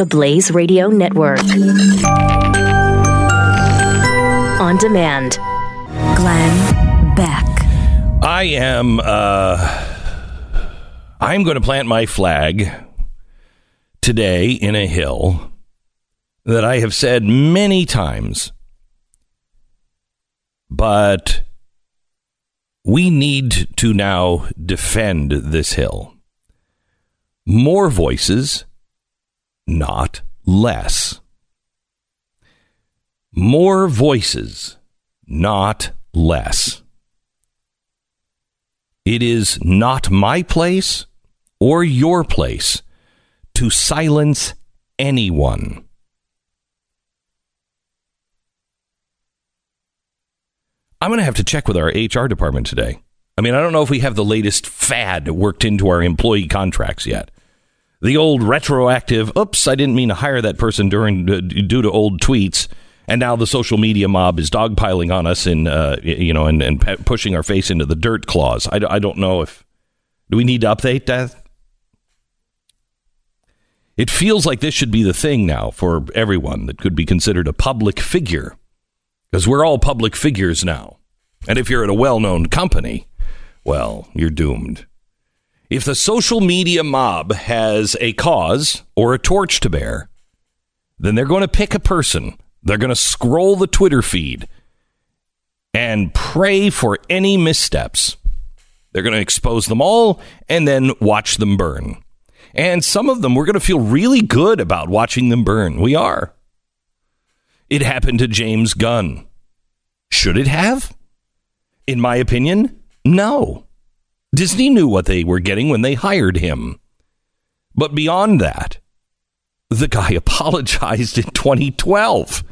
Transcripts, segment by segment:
the Blaze Radio Network. On demand. Glenn Beck. I am. Uh, I'm going to plant my flag today in a hill that I have said many times, but we need to now defend this hill. More voices, not less. More voices, not less. It is not my place or your place to silence anyone. I'm going to have to check with our HR department today. I mean, I don't know if we have the latest fad worked into our employee contracts yet. The old retroactive, oops, I didn't mean to hire that person during uh, due to old tweets, and now the social media mob is dogpiling on us and uh, you know and, and pushing our face into the dirt claws. I, I don't know if do we need to update that. It feels like this should be the thing now for everyone that could be considered a public figure because we're all public figures now. And if you're at a well known company, well, you're doomed. If the social media mob has a cause or a torch to bear, then they're going to pick a person. They're going to scroll the Twitter feed and pray for any missteps. They're going to expose them all and then watch them burn. And some of them, we're going to feel really good about watching them burn. We are. It happened to James Gunn. Should it have? In my opinion, no. Disney knew what they were getting when they hired him. But beyond that, the guy apologized in 2012.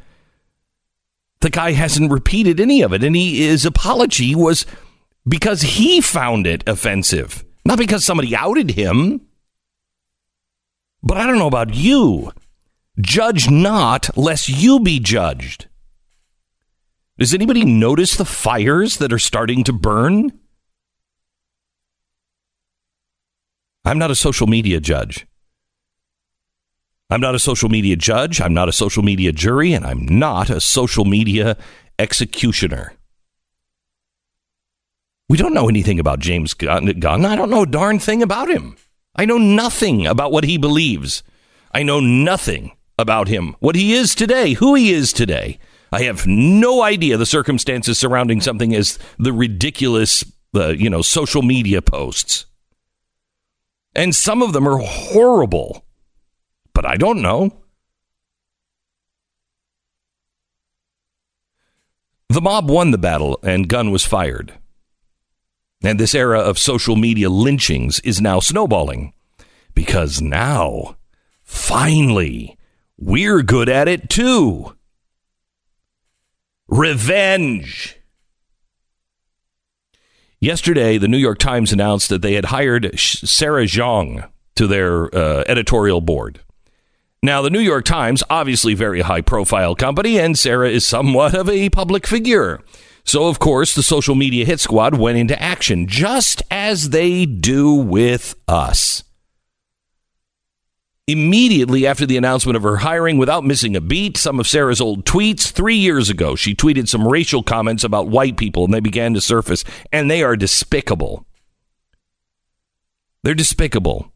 The guy hasn't repeated any of it, and he, his apology was because he found it offensive, not because somebody outed him. But I don't know about you. Judge not, lest you be judged. Does anybody notice the fires that are starting to burn? I'm not a social media judge. I'm not a social media judge. I'm not a social media jury, and I'm not a social media executioner. We don't know anything about James Gunn. I don't know a darn thing about him. I know nothing about what he believes. I know nothing about him, what he is today, who he is today. I have no idea the circumstances surrounding something as the ridiculous, uh, you know, social media posts. And some of them are horrible, but I don't know. The mob won the battle and Gunn was fired. And this era of social media lynchings is now snowballing because now, finally, we're good at it too. Revenge. Yesterday, the New York Times announced that they had hired Sarah Jeong to their uh, editorial board. Now, the New York Times, obviously very high profile company, and Sarah is somewhat of a public figure. So, of course, the social media hit squad went into action, just as they do with us. Immediately after the announcement of her hiring, without missing a beat, some of Sarah's old tweets three years ago, she tweeted some racial comments about white people and they began to surface, and they are despicable. They're despicable.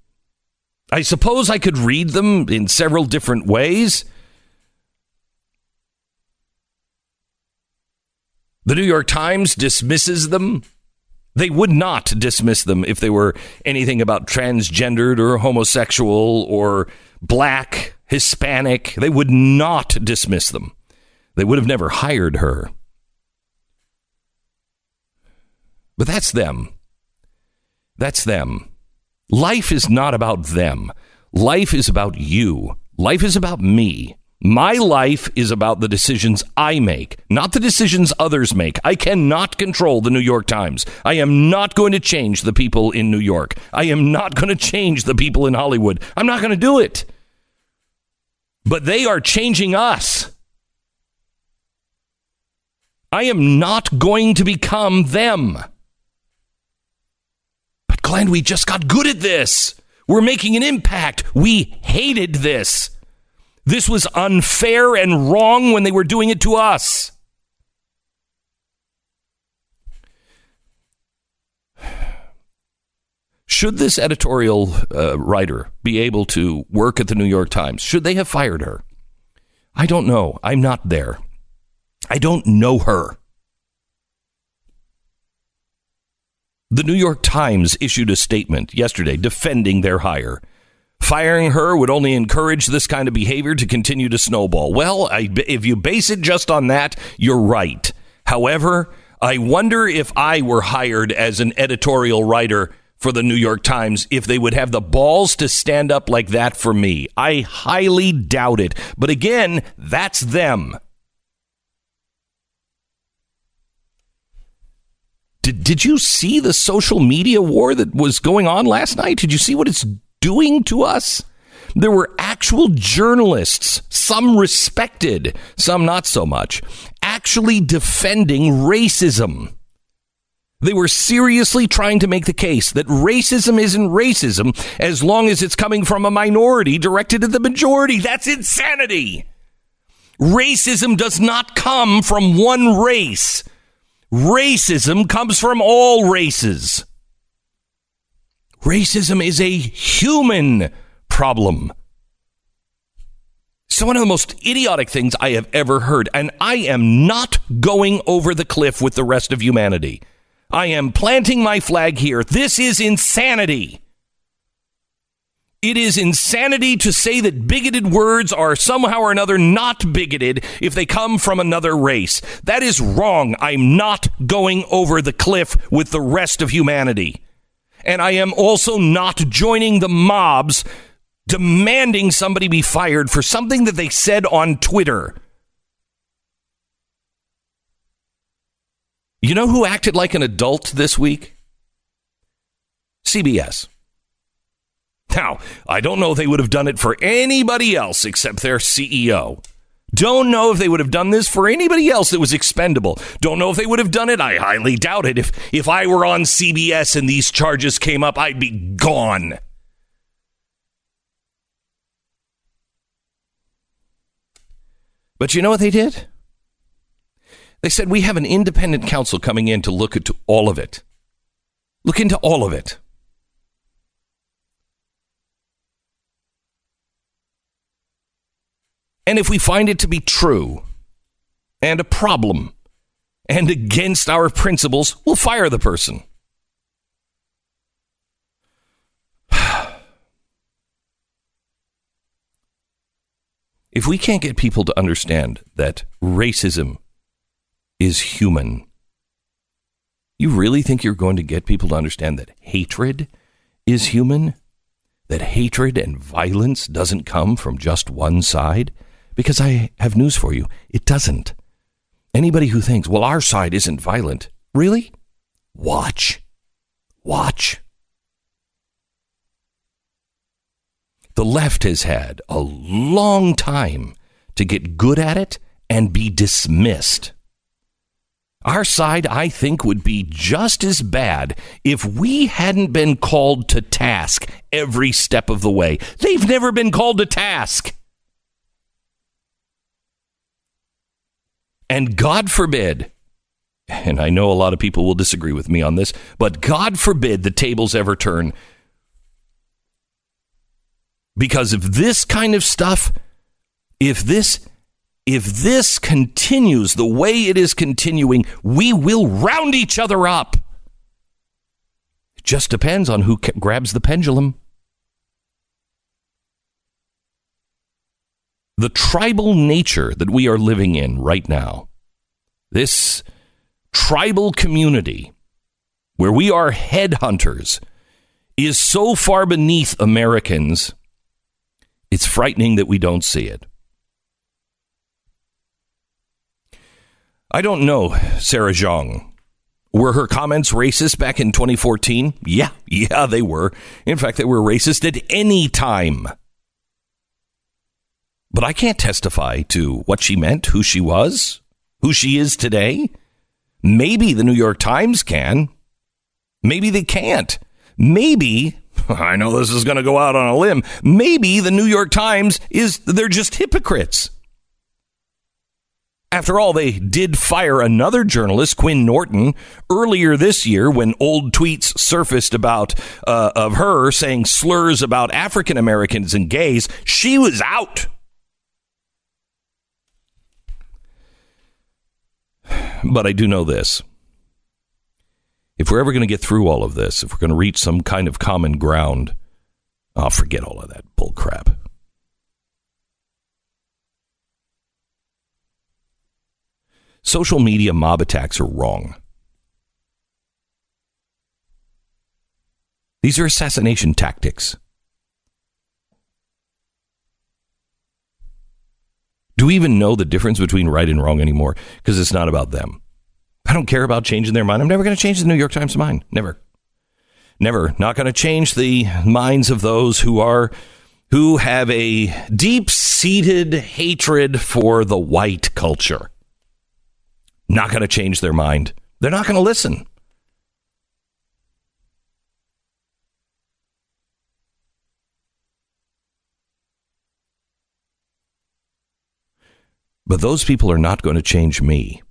I suppose I could read them in several different ways. The New York Times dismisses them. They would not dismiss them if they were anything about transgendered or homosexual or black, Hispanic. They would not dismiss them. They would have never hired her. But that's them. That's them. Life is not about them. Life is about you. Life is about me. My life is about the decisions I make, not the decisions others make. I cannot control the New York Times. I am not going to change the people in New York. I am not going to change the people in Hollywood. I'm not going to do it. But they are changing us. I am not going to become them. But Glenn, we just got good at this. We're making an impact. We hated this. This was unfair and wrong when they were doing it to us. Should this editorial uh, writer be able to work at the New York Times? Should they have fired her? I don't know. I'm not there. I don't know her. The New York Times issued a statement yesterday defending their hire. Firing her would only encourage this kind of behavior to continue to snowball. Well, I, if you base it just on that, you're right. However, I wonder if I were hired as an editorial writer for the New York Times if they would have the balls to stand up like that for me. I highly doubt it. But again, that's them. Did, did you see the social media war that was going on last night? Did you see what it's doing to us? There were actual journalists, some respected, some not so much, actually defending racism. They were seriously trying to make the case that racism isn't racism as long as it's coming from a minority directed at the majority. That's insanity. Racism does not come from one race. Racism comes from all races. Racism is a human problem. So, one of the most idiotic things I have ever heard, and I am not going over the cliff with the rest of humanity. I am planting my flag here. This is insanity. It is insanity to say that bigoted words are somehow or another not bigoted if they come from another race. That is wrong. I'm not going over the cliff with the rest of humanity. And I am also not joining the mobs demanding somebody be fired for something that they said on Twitter. You know who acted like an adult this week? CBS. Now, I don't know they would have done it for anybody else except their CEO. Don't know if they would have done this for anybody else that was expendable. Don't know if they would have done it. I highly doubt it. If if I were on CBS and these charges came up, I'd be gone. But you know what they did? They said we have an independent counsel coming in to look at all of it. Look into all of it. And if we find it to be true and a problem and against our principles, we'll fire the person. if we can't get people to understand that racism is human, you really think you're going to get people to understand that hatred is human? That hatred and violence doesn't come from just one side? Because I have news for you it doesn't. Anybody who thinks, well, our side isn't violent, really? Watch. Watch. The left has had a long time to get good at it and be dismissed. Our side, I think, would be just as bad if we hadn't been called to task every step of the way. They've never been called to task. And God forbid, and I know a lot of people will disagree with me on this, but God forbid the tables ever turn. Because if this kind of stuff, if this if this continues the way it is continuing, we will round each other up. It just depends on who grabs the pendulum. The tribal nature that we are living in right now, this tribal community where we are headhunters, is so far beneath Americans, it's frightening that we don't see it. I don't know Sarah Jeong. Were her comments racist back in 2014? Yeah, yeah, they were. In fact, they were racist at any time. But I can't testify to what she meant, who she was, who she is today. Maybe the New York Times can. Maybe they can't. maybe I know this is going to go out on a limb. Maybe the New York Times is they're just hypocrites. After all, they did fire another journalist, Quinn Norton, earlier this year when old tweets surfaced about uh, of her saying slurs about African Americans and gays. She was out. But I do know this. If we're ever going to get through all of this, if we're going to reach some kind of common ground, I'll forget all of that bull crap. Social media mob attacks are wrong. These are assassination tactics. Do we even know the difference between right and wrong anymore? Because it's not about them. I don't care about changing their mind. I'm never going to change the New York Times mind. Never. Never. Not going to change the minds of those who are who have a deep-seated hatred for the white culture not going to change their mind. They're not going to listen. But those people are not going to change me.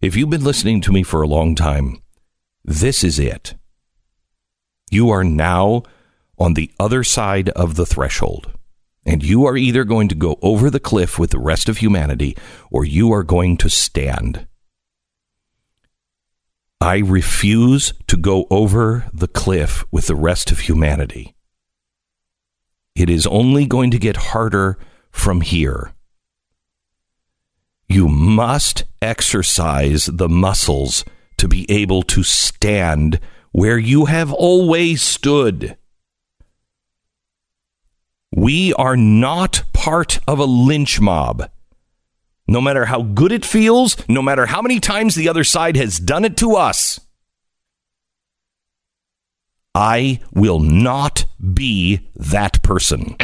If you've been listening to me for a long time, this is it. You are now on the other side of the threshold. And you are either going to go over the cliff with the rest of humanity or you are going to stand. I refuse to go over the cliff with the rest of humanity. It is only going to get harder from here. You must exercise the muscles to be able to stand where you have always stood. We are not part of a lynch mob. No matter how good it feels, no matter how many times the other side has done it to us, I will not be that person.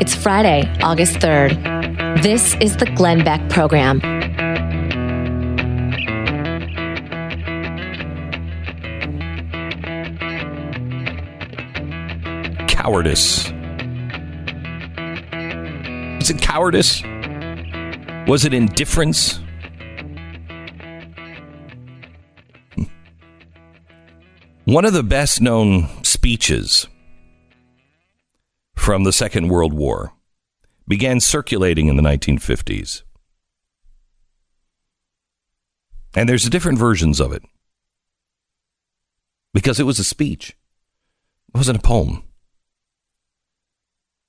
It's Friday, August 3rd. This is the Glenn Beck Program. cowardice. Is it cowardice? Was it indifference? One of the best known speeches from the Second World War began circulating in the 1950s. And there's different versions of it because it was a speech, it wasn't a poem.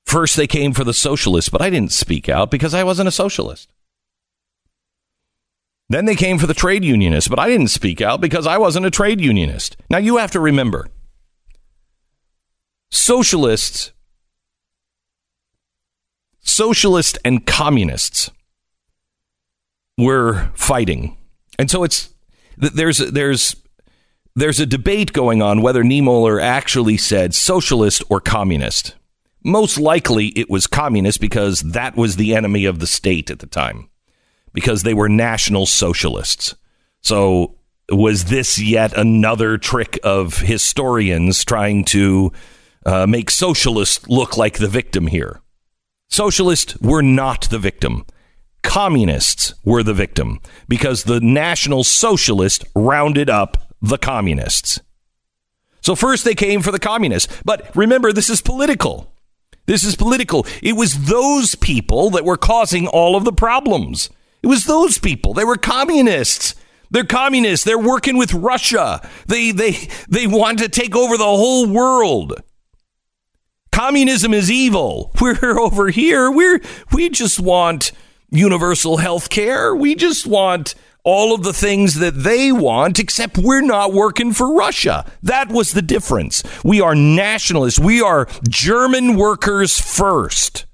First, they came for the socialists, but I didn't speak out because I wasn't a socialist. Then they came for the trade unionists, but I didn't speak out because I wasn't a trade unionist. Now, you have to remember socialists, socialists and communists were fighting. And so it's there's there's there's a debate going on whether Niemöller actually said socialist or communist. Most likely it was communist because that was the enemy of the state at the time, because they were national socialists. So was this yet another trick of historians trying to uh, make socialists look like the victim here? Socialists were not the victim. Communists were the victim because the National Socialists rounded up the communists. So first they came for the communists. But remember, this is political. This is political. It was those people that were causing all of the problems. It was those people. They were communists. They're communists. They're working with Russia. They they they want to take over the whole world. Communism is evil. We're over here. We're we just want universal health care. We just want all of the things that they want, except we're not working for Russia. That was the difference. We are nationalists. We are German workers first.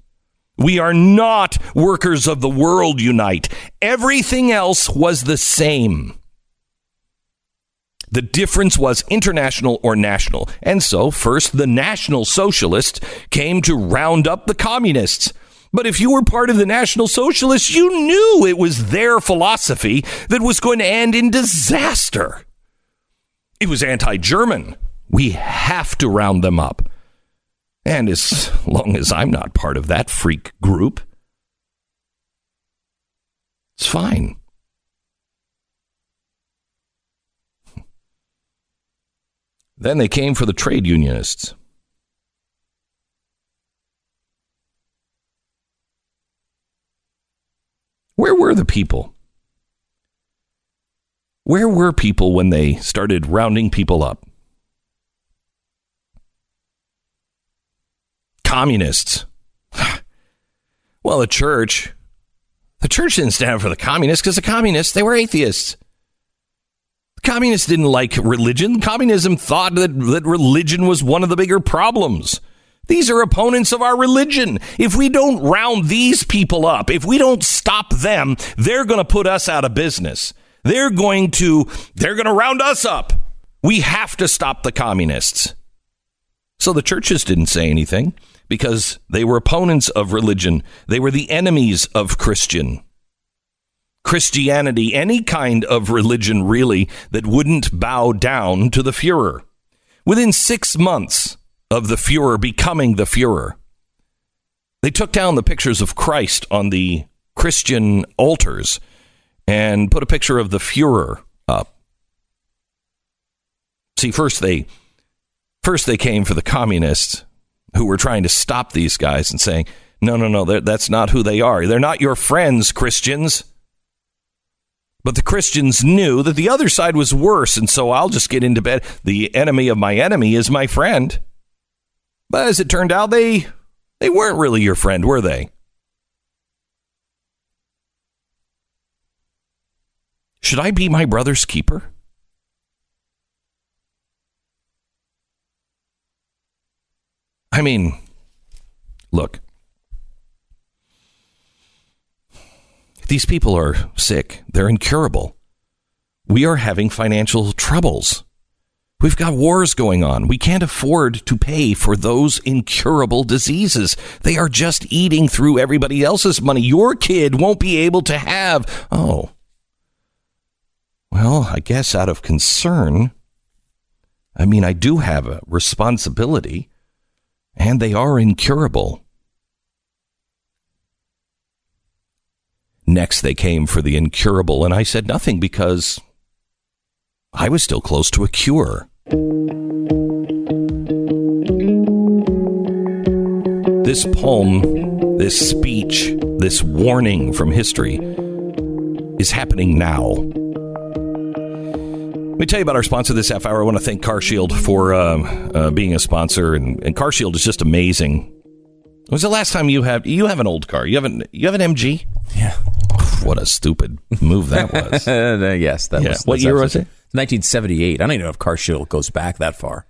We are not workers of the world unite. Everything else was the same. The difference was international or national. And so, first, the National Socialists came to round up the communists. But if you were part of the National Socialists, you knew it was their philosophy that was going to end in disaster. It was anti German. We have to round them up. And as long as I'm not part of that freak group, it's fine. Then they came for the trade unionists. Where were the people? Where were people when they started rounding people up? Communists. well, the church. The church didn't stand for the communists because the communists, they were atheists. The communists didn't like religion. Communism thought that, that religion was one of the bigger problems. These are opponents of our religion. If we don't round these people up, if we don't stop them, they're going to put us out of business. They're going to they're going to round us up. We have to stop the communists. So the churches didn't say anything because they were opponents of religion. They were the enemies of Christian. Christianity, any kind of religion really that wouldn't bow down to the Fuhrer. Within six months, of the Fuhrer becoming the Fuhrer. They took down the pictures of Christ on the Christian altars and put a picture of the Fuhrer up. See, first they first they came for the communists who were trying to stop these guys and saying, "No, no, no, that's not who they are. They're not your friends, Christians." But the Christians knew that the other side was worse, and so I'll just get into bed. The enemy of my enemy is my friend. But as it turned out, they they weren't really your friend, were they? Should I be my brother's keeper? I mean, look. These people are sick. They're incurable. We are having financial troubles. We've got wars going on. We can't afford to pay for those incurable diseases. They are just eating through everybody else's money. Your kid won't be able to have. Oh. Well, I guess out of concern, I mean, I do have a responsibility, and they are incurable. Next, they came for the incurable, and I said nothing because I was still close to a cure. This poem, this speech, this warning from history is happening now. Let me tell you about our sponsor this half hour. I want to thank CarShield for uh, uh, being a sponsor, and, and CarShield is just amazing. When was the last time you have you have an old car? You have an you have an MG? Yeah. What a stupid move that was. uh, yes, that yeah. was. What year was it? 1978. I don't even know if CarShield goes back that far.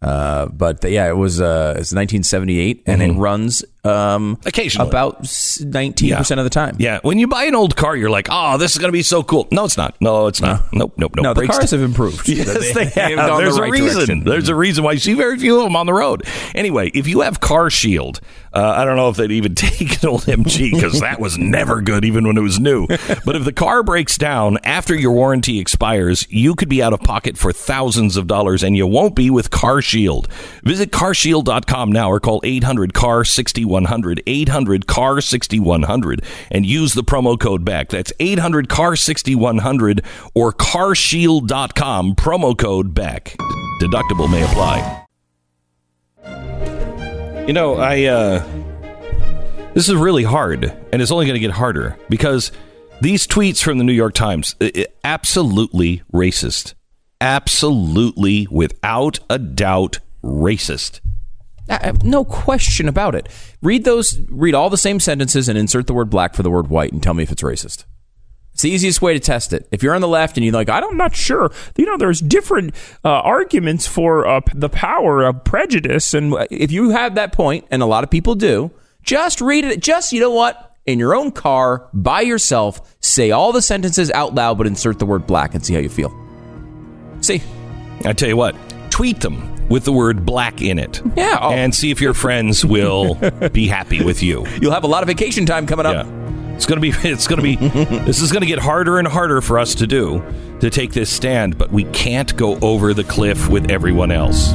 Uh, but yeah, it was uh, it's 1978, and mm-hmm. it runs um, occasionally about 19 yeah. percent of the time. Yeah, when you buy an old car, you're like, "Oh, this is going to be so cool." No, it's not. No, it's not. No. Nope, nope, nope. No, the cars have improved. yes, they, they have. There's the right a reason. Direction. There's a reason why you see very few of them on the road. Anyway, if you have CarShield, uh, I don't know if they'd even take an old MG because that was never good, even when it was new. But if the car breaks down after your warranty expires, you could be out of pocket for thousands of dollars, and you won't be with CarShield Visit carshield.com now or call 800 CAR 6100, 800 CAR 6100, and use the promo code Beck. That's 800 CAR 6100 or carshield.com, promo code Beck. Deductible may apply. You know, I, uh, this is really hard, and it's only going to get harder because these tweets from the New York Times, absolutely racist. Absolutely, without a doubt, racist. Uh, uh, no question about it. Read those. Read all the same sentences and insert the word black for the word white, and tell me if it's racist. It's the easiest way to test it. If you're on the left and you're like, I'm not sure, you know, there's different uh, arguments for uh, the power of prejudice, and if you have that point, and a lot of people do, just read it. Just you know what, in your own car by yourself, say all the sentences out loud, but insert the word black, and see how you feel. See, I tell you what, tweet them with the word black in it. Yeah. Oh. And see if your friends will be happy with you. You'll have a lot of vacation time coming up. Yeah. It's going to be it's going to be this is going to get harder and harder for us to do to take this stand, but we can't go over the cliff with everyone else.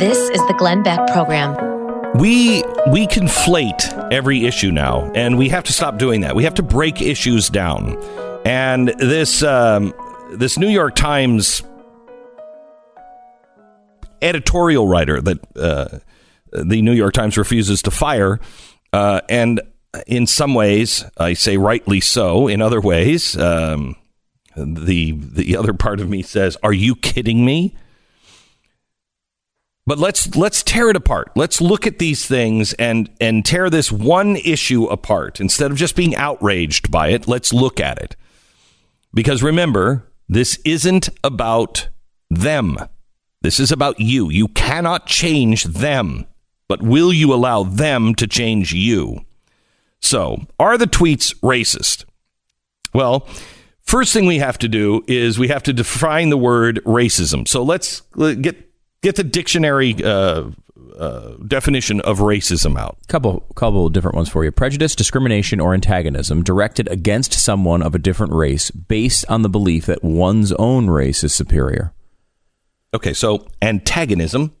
This is the Glenn Beck Program. We we conflate every issue now, and we have to stop doing that. We have to break issues down. And this um, this New York Times editorial writer that uh, the New York Times refuses to fire, uh, and in some ways, I say rightly so. In other ways, um, the the other part of me says, "Are you kidding me?" But let's let's tear it apart. Let's look at these things and and tear this one issue apart instead of just being outraged by it. Let's look at it. Because remember, this isn't about them. This is about you. You cannot change them, but will you allow them to change you? So, are the tweets racist? Well, first thing we have to do is we have to define the word racism. So let's get get the dictionary uh, uh, definition of racism out. Couple, couple different ones for you: prejudice, discrimination, or antagonism directed against someone of a different race based on the belief that one's own race is superior. Okay, so antagonism.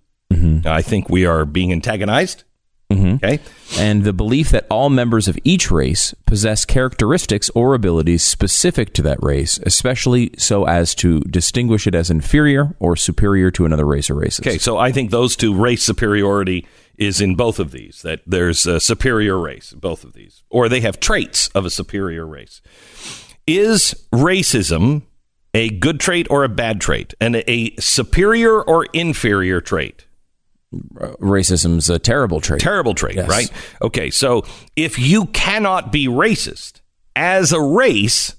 I think we are being antagonized. Mm-hmm. Okay. and the belief that all members of each race possess characteristics or abilities specific to that race, especially so as to distinguish it as inferior or superior to another race or races. Okay, so I think those two race superiority is in both of these. That there's a superior race both of these, or they have traits of a superior race. Is racism a good trait or a bad trait, and a superior or inferior trait? Racism's a terrible trait. Terrible trait, Yes. right? Okay, so if you cannot be racist as a race,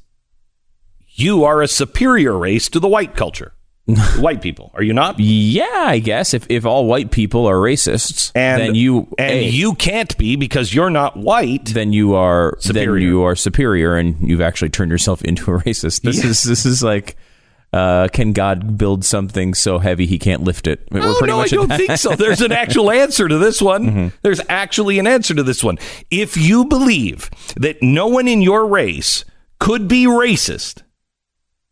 you are a superior race to the white culture, white people. Are you not? yeah, I guess if, if all white people are racists, And then you and A, you can't be because you're not white. then you are Superior. then you are superior, and you've actually turned yourself into a racist. This is this is like. Uh, can God build something so heavy he can't lift it? We're Oh, pretty no, I don't think so. There's an actual answer to this one. Mm-hmm. There's actually an answer to this one. If you believe that no one in your race could be racist,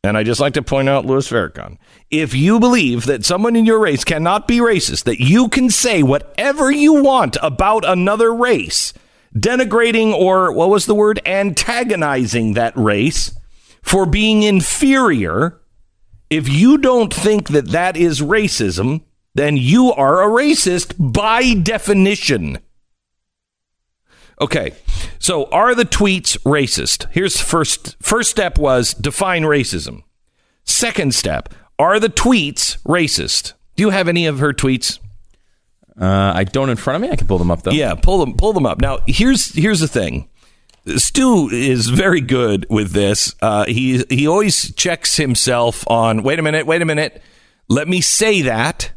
and I just like to point out Louis Farrakhan, if you believe that someone in your race cannot be racist, that you can say whatever you want about another race, denigrating or what was the word, antagonizing that race for being inferior, if you don't think that that is racism, then you are a racist by definition. Okay. So are the tweets racist? Here's first first step was define racism. Second step, are the tweets racist? Do you have any of her tweets? Uh, I don't in front of me. I can pull them up though. Yeah, pull them pull them up. Now, here's here's the thing. Stu is very good with this. Uh, he he always checks himself on. Wait a minute. Wait a minute. Let me say that.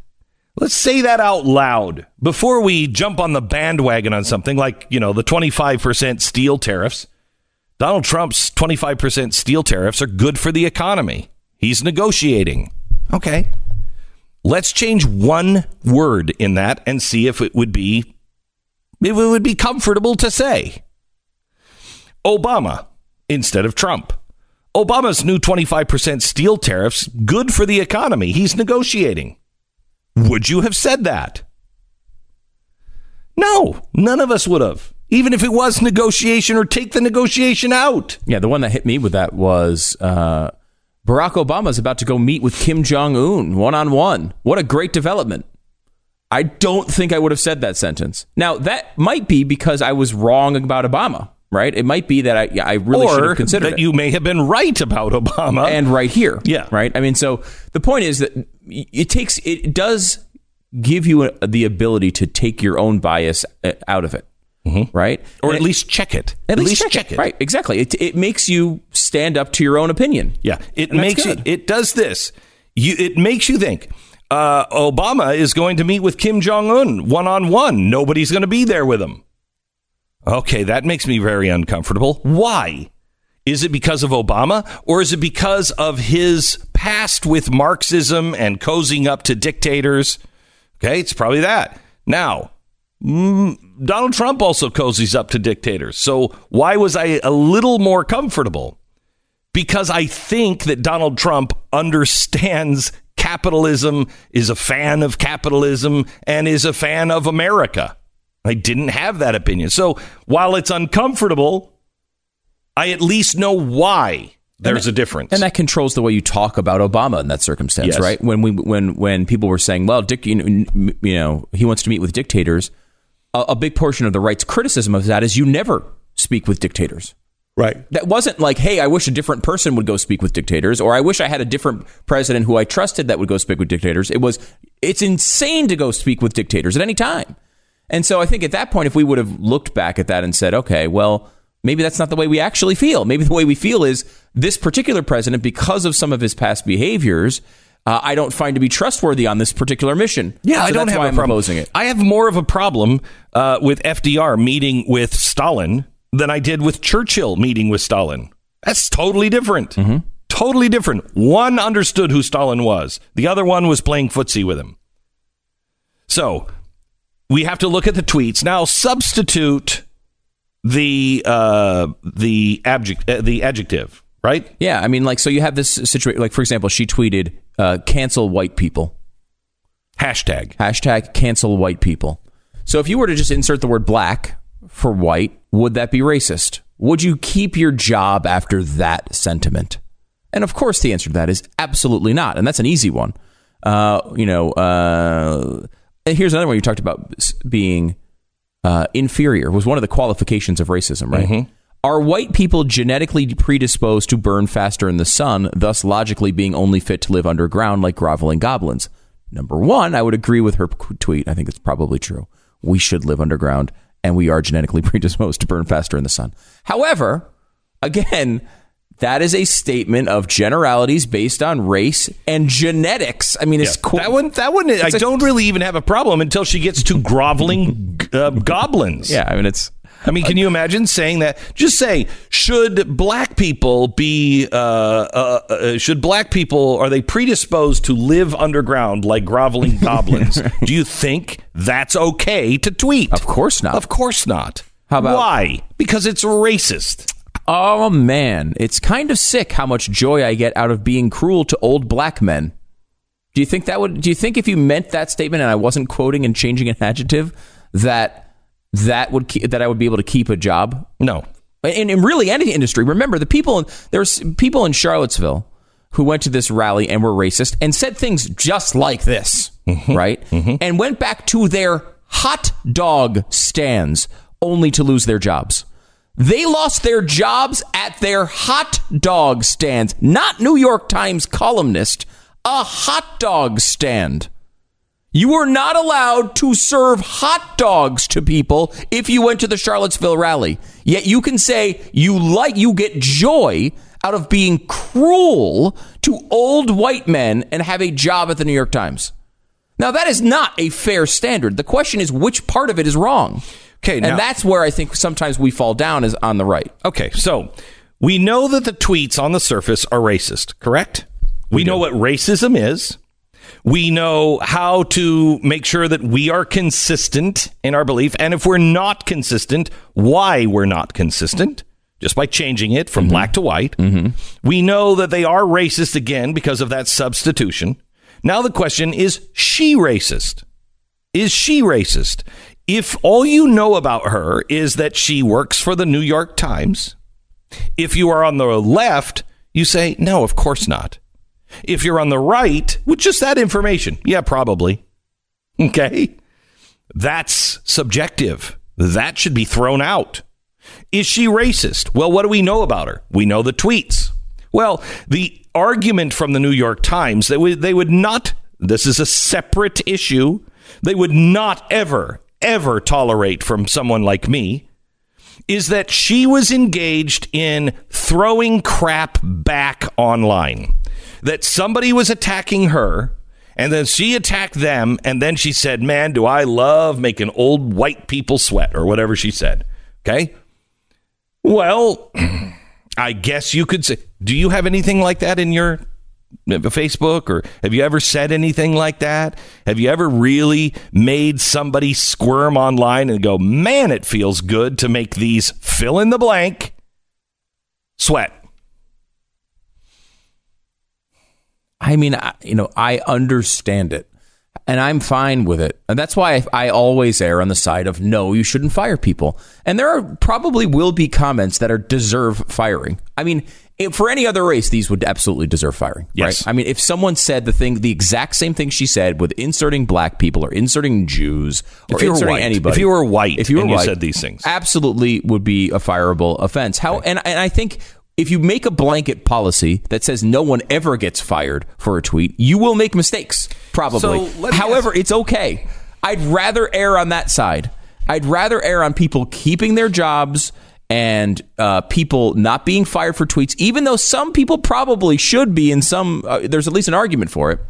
Let's say that out loud before we jump on the bandwagon on something like you know the twenty five percent steel tariffs. Donald Trump's twenty five percent steel tariffs are good for the economy. He's negotiating. Okay. Let's change one word in that and see if it would be if it would be comfortable to say. Obama instead of Trump. Obama's new 25% steel tariffs good for the economy. He's negotiating. Would you have said that? No, none of us would have. Even if it was negotiation or take the negotiation out. Yeah, the one that hit me with that was uh, Barack Obama's about to go meet with Kim Jong Un one on one. What a great development. I don't think I would have said that sentence. Now, that might be because I was wrong about Obama, right? It might be that I, I really should have considered that it. you may have been right about Obama. and right here. Yeah. Right. I mean, so the point is that it takes, it does give you a, the ability to take your own bias uh, out of it. Right. Mm-hmm. or And at it- least check it. at least, check, it. Right. Exactly. It, it makes you stand up to your own opinion. Yeah, it And makes you, it does this. You it makes you think. Uh, Obama is going to meet with Kim Jong Un one on one. Nobody's going to be there with him. Okay, that makes me very uncomfortable. Why? Is it because of Obama or is it because of his past with Marxism and cozying up to dictators. Okay, it's probably that. Now, mm, Donald Trump also cozies up to dictators. So why was I a little more comfortable? Because I think that Donald Trump understands capitalism, is a fan of capitalism, and is a fan of America. I didn't have that opinion. So while it's uncomfortable, I at least know why there's a difference. And that controls the way you talk about Obama in that circumstance, Yes. right? When we when when people were saying, "Well, Dick, you know, you know, he wants to meet with dictators," a, a big portion of the right's criticism of that is you never speak with dictators. right. That wasn't like, "Hey, I wish a different person would go speak with dictators," or "I wish I had a different president who I trusted that would go speak with dictators." It was, it's insane to go speak with dictators at any time. And so I think at that point, if we would have looked back at that and said, okay, well, maybe that's not the way we actually feel. Maybe the way we feel is this particular president, because of some of his past behaviors, uh, I don't find to be trustworthy on this particular mission. Yeah, So I don't that's have why a I'm problem. opposing it. I have more of a problem uh, with FDR meeting with Stalin than I did with Churchill meeting with Stalin. That's totally different. Mm-hmm. Totally different. One understood who Stalin was. The other one was playing footsie with him. So we have to look at the tweets now. Substitute the uh, the abject uh, the adjective right. Yeah, I mean, like, so you have this situation. Like, for example, she tweeted, uh, "Cancel white people." Hashtag. Hashtag cancel white people. So if you were to just insert the word black for white, would that be racist? Would you keep your job after that sentiment? And of course, the answer to that is absolutely not. And that's an easy one. Uh, you know, uh, here's another one you talked about being uh, inferior was one of the qualifications of racism, right? Are white people genetically predisposed to burn faster in the sun, thus logically being only fit to live underground like groveling goblins? Number one, I would agree with her tweet. I think it's probably true. We should live underground, and we are genetically predisposed to burn faster in the sun. However, again, that is a statement of generalities based on race and genetics. I mean, it's Yeah. cool. That one, that one, I a- don't really even have a problem until she gets to groveling uh, goblins. Yeah, I mean, it's I mean, can you imagine saying that? Just say, should black people be, uh, uh, uh, should black people, are they predisposed to live underground like groveling goblins? Do you think that's okay to tweet? Of course not. Of course not. How about- Why? Because it's racist. Oh man, it's kind of sick how much joy I get out of being cruel to old black men. Do you think that would do you think if you meant that statement and I wasn't quoting and changing an adjective that that would keep, that I would be able to keep a job? No. In, in really any industry, remember the people in, there's people in Charlottesville who went to this rally and were racist and said things just like this, mm-hmm. right? Mm-hmm. And went back to their hot dog stands only to lose their jobs. They lost their jobs at their hot dog stands, not New York Times columnist, a hot dog stand. You were not allowed to serve hot dogs to people if you went to the Charlottesville rally. Yet you can say you like you get joy out of being cruel to old white men and have a job at the New York Times. Now that is not a fair standard. The question is which part of it is wrong. Okay, now- and that's where I think sometimes we fall down is on the right. Okay, so we know that the tweets on the surface are racist, correct? We, know what racism is. We know how to make sure that we are consistent in our belief. And if we're not consistent, why we're not consistent, just by changing it from mm-hmm. black to white. Mm-hmm. We know that they are racist again because of that substitution. Now the question is she racist? Is she racist? If all you know about her is that she works for the New York Times, if you are on the left, you say, no, of course not. If you're on the right, with just that information, yeah, probably. Okay? That's subjective. That should be thrown out. Is she racist? Well, what do we know about her? We know the tweets. Well, the argument from the New York Times that they would not, this is a separate issue, they would not ever, ever tolerate from someone like me is that she was engaged in throwing crap back online. That somebody was attacking her, and then she attacked them, and then she said, Man, do I love making old white people sweat, or whatever she said. Okay? Well, I guess you could say, Do you have anything like that in your Facebook or have you ever said anything like that? Have you ever really made somebody squirm online and go, man, it feels good to make these fill in the blank sweat? I mean, I, you know, I understand it and I'm fine with it. And that's why I, I, always err on the side of no, you shouldn't fire people. And there are probably will be comments that are deserve firing. I mean, if, for any other race, these would absolutely deserve firing. Yes. Right? I mean, if someone said the thing, the exact same thing she said with inserting black people or inserting Jews or if you inserting white, anybody, if you were white, if you were and white, you said these things, absolutely would be a fireable offense. How right. and and I think if you make a blanket policy that says no one ever gets fired for a tweet, you will make mistakes, probably. So However, it's okay. I'd rather err on that side. I'd rather err on people keeping their jobs and uh, people not being fired for tweets, even though some people probably should be in some, uh, there's at least an argument for it.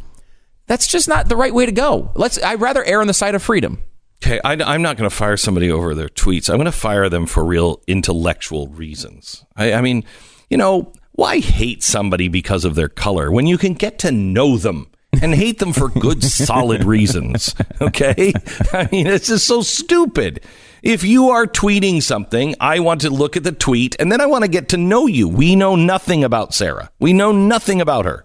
That's just not the right way to go. Let's. I'd rather err on the side of freedom. Okay, I, am not going to fire somebody over their tweets. I'm going to fire them for real intellectual reasons. I, I mean, you know, why hate somebody because of their color when you can get to know them? and hate them for good, solid reasons. Okay? I mean, it's just so stupid. If you are tweeting something, I want to look at the tweet and then I want to get to know you. We know nothing about Sarah. We know nothing about her.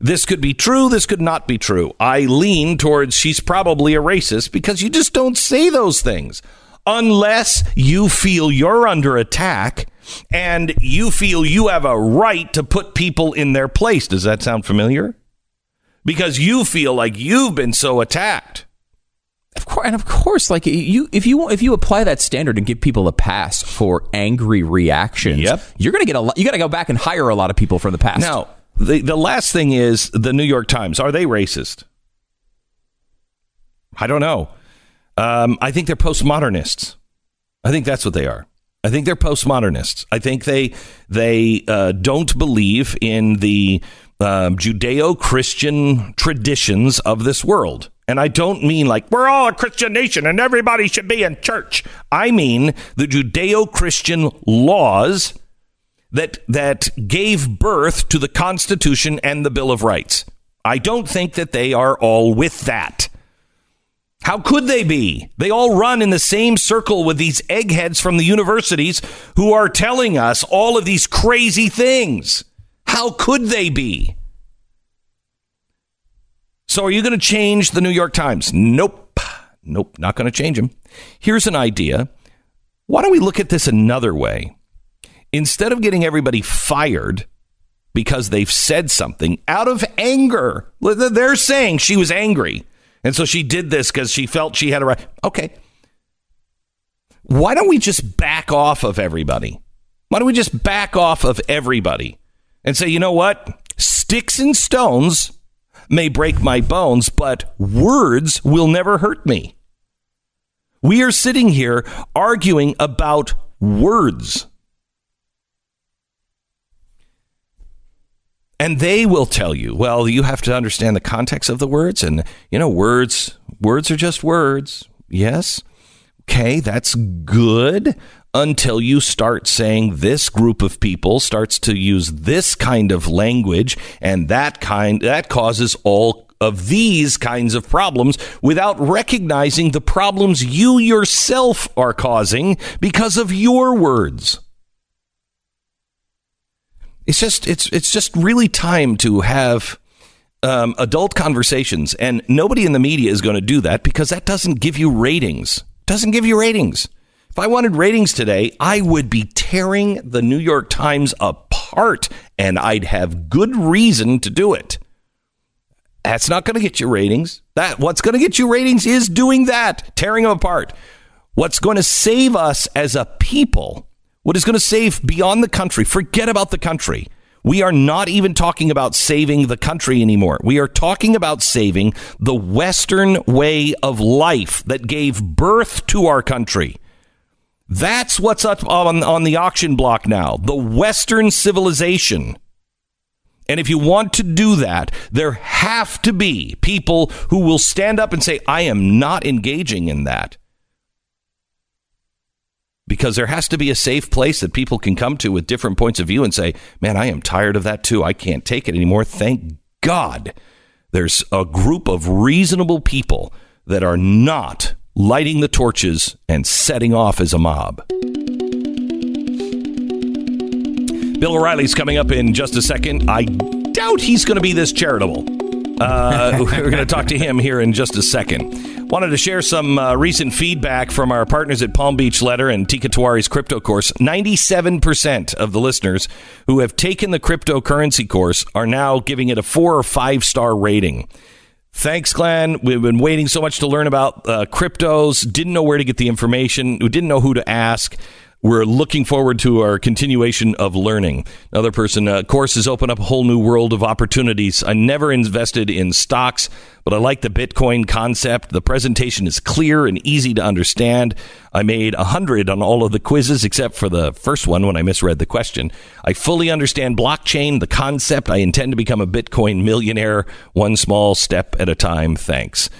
This could be true. This could not be true. I lean towards she's probably a racist because you just don't say those things unless you feel you're under attack and you feel you have a right to put people in their place. Does that sound familiar? Because you feel like you've been so attacked. Of course, and of course, like you, if you if you apply that standard and give people a pass for angry reactions, yep. you're going to get a lot. You got to go back and hire a lot of people from the past. Now, the the last thing is the New York Times. Are they racist? I don't know. Um, I think they're postmodernists. I think that's what they are. I think they're postmodernists. I think they they uh, don't believe in the um, Judeo-Christian traditions of this world. And I don't mean like we're all a Christian nation and everybody should be in church. I mean the Judeo-Christian laws that that gave birth to the Constitution and the Bill of Rights. I don't think that they are all with that. How could they be? They all run in the same circle with these eggheads from the universities who are telling us all of these crazy things. How could they be? So, are you going to change the New York Times? Nope. Nope, not going to change them. Here's an idea. Why don't we look at this another way? Instead of getting everybody fired because they've said something out of anger, they're saying she was angry. And so she did this because she felt she had a right. Okay. Why don't we just back off of everybody? Why don't we just back off of everybody and say, you know what? Sticks and stones may break my bones, but words will never hurt me. We are sitting here arguing about words. and they will tell you well you have to understand the context of the words and you know words words are just words yes okay that's good until you start saying this group of people starts to use this kind of language and that kind that causes all of these kinds of problems without recognizing the problems you yourself are causing because of your words it's just it's it's just really time to have um, adult conversations, and nobody in the media is going to do that because that doesn't give you ratings. Doesn't give you ratings. If I wanted ratings today, I would be tearing the New York Times apart, and I'd have good reason to do it. That's not going to get you ratings. That what's going to get you ratings is doing that, tearing them apart. What's going to save us as a people what is going to save beyond the country? Forget about the country. We are not even talking about saving the country anymore. We are talking about saving the Western way of life that gave birth to our country. That's what's up on, on the auction block now the Western civilization. And if you want to do that, there have to be people who will stand up and say, I am not engaging in that because there has to be a safe place that people can come to with different points of view and say, man, I am tired of that too. I can't take it anymore. Thank God there's a group of reasonable people that are not lighting the torches and setting off as a mob. Bill O'Reilly's coming up in just a second. I doubt he's going to be this charitable. Uh, we're going to talk to him here in just a second. Wanted to share some uh, recent feedback from our partners at Palm Beach Letter and Teeka Tiwari's crypto course. 97% of the listeners who have taken the cryptocurrency course are now giving it a four or five star rating. Thanks, Glenn. We've been waiting so much to learn about uh, cryptos. Didn't know where to get the information. We didn't know who to ask. We're looking forward to our continuation of learning. Another person, uh, courses open up a whole new world of opportunities. I never invested in stocks, but I like the Bitcoin concept. The presentation is clear and easy to understand. I made a hundred on all of the quizzes except for the first one when I misread the question. I fully understand blockchain, the concept. I intend to become a Bitcoin millionaire, one small step at a time. Thanks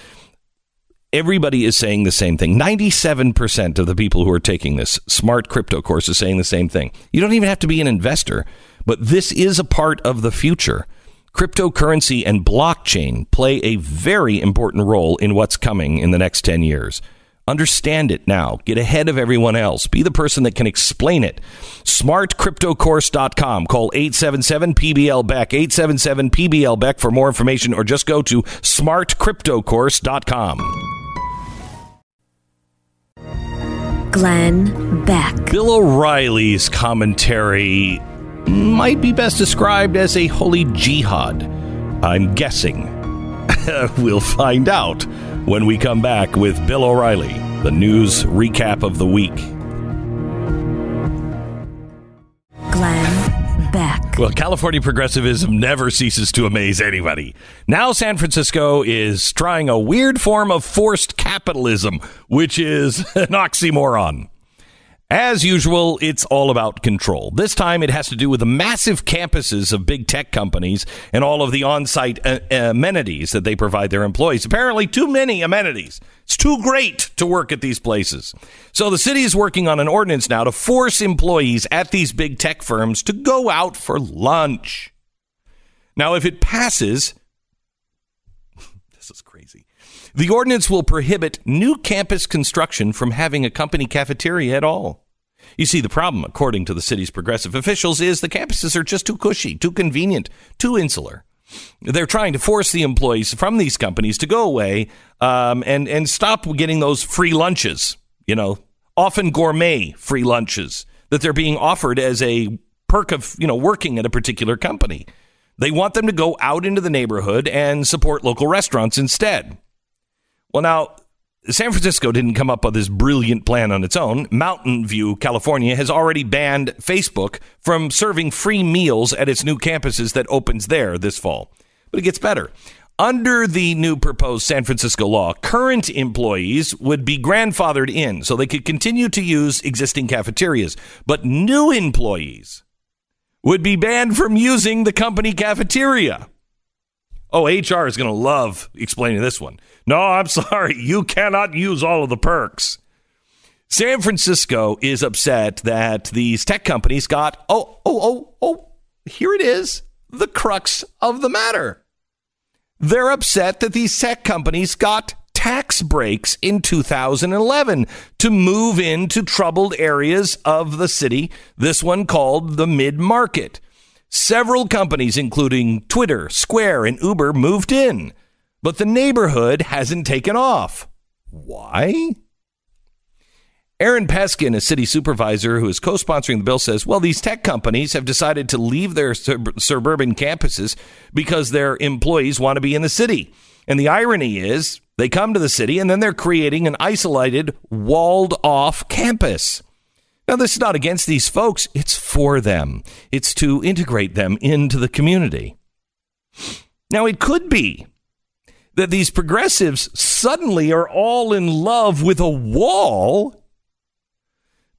everybody is saying the same thing. 97% of the people who are taking this smart crypto course is saying the same thing. You don't even have to be an investor, but this is a part of the future. Cryptocurrency and blockchain play a very important role in what's coming in the next 10 years. Understand it now. Get ahead of everyone else. Be the person that can explain it. SmartCryptoCourse.com. Call 877 PBL Beck, 877 PBL Beck for more information, or just go to SmartCryptoCourse.com. Glenn Beck. Bill O'Reilly's commentary might be best described as a holy jihad. I'm guessing. we'll find out when we come back with Bill O'Reilly, the news recap of the week. Well, California progressivism never ceases to amaze anybody. Now, San Francisco is trying a weird form of forced capitalism, which is an oxymoron. As usual, it's all about control. This time it has to do with the massive campuses of big tech companies and all of the on site uh, amenities that they provide their employees. Apparently, too many amenities. It's too great to work at these places. So the city is working on an ordinance now to force employees at these big tech firms to go out for lunch. Now, if it passes. The ordinance will prohibit new campus construction from having a company cafeteria at all. You see, the problem, according to the city's progressive officials, is the campuses are just too cushy, too convenient, too insular. They're trying to force the employees from these companies to go away um, and and stop getting those free lunches. You know, often gourmet free lunches that they're being offered as a perk of you know working at a particular company. They want them to go out into the neighborhood and support local restaurants instead. Well, now, San Francisco didn't come up with this brilliant plan on its own. Mountain View, California, has already banned Facebook from serving free meals at its new campuses that opens there this fall. But it gets better. Under the new proposed San Francisco law, current employees would be grandfathered in so they could continue to use existing cafeterias. But new employees would be banned from using the company cafeteria. Oh, HR is going to love explaining this one. No, I'm sorry. You cannot use all of the perks. San Francisco is upset that these tech companies got, oh, oh, oh, oh, here it is, the crux of the matter. They're upset that these tech companies got tax breaks in 2011 to move into troubled areas of the city, this one called the mid market. Several companies, including Twitter, Square, and Uber, moved in, but the neighborhood hasn't taken off. Why? Aaron Peskin, a city supervisor who is co sponsoring the bill, says, Well, these tech companies have decided to leave their sub- suburban campuses because their employees want to be in the city. And the irony is, they come to the city and then they're creating an isolated, walled off campus. Now, this is not against these folks, it's for them, it's to integrate them into the community. Now, it could be that these progressives suddenly are all in love with a wall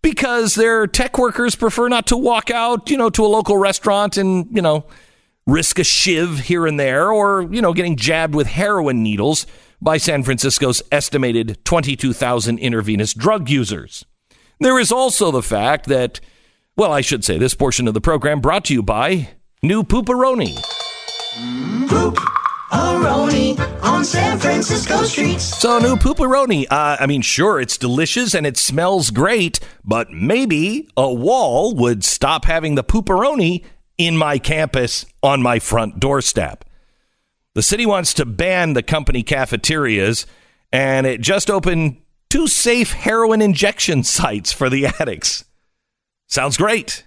because their tech workers prefer not to walk out, you know, to a local restaurant and, you know, risk a shiv here and there or, you know, getting jabbed with heroin needles by San Francisco's estimated 22,000 intravenous drug users. There is also the fact that, well, I should say this portion of the program brought to you by New Pooperoni. Pooperoni on San Francisco streets. So, New Pooperoni, uh, I mean, sure, it's delicious and it smells great, but maybe a wall would stop having the Pooperoni in my campus on my front doorstep. The city wants to ban the company cafeterias, and it just opened two safe heroin injection sites for the addicts. Sounds great.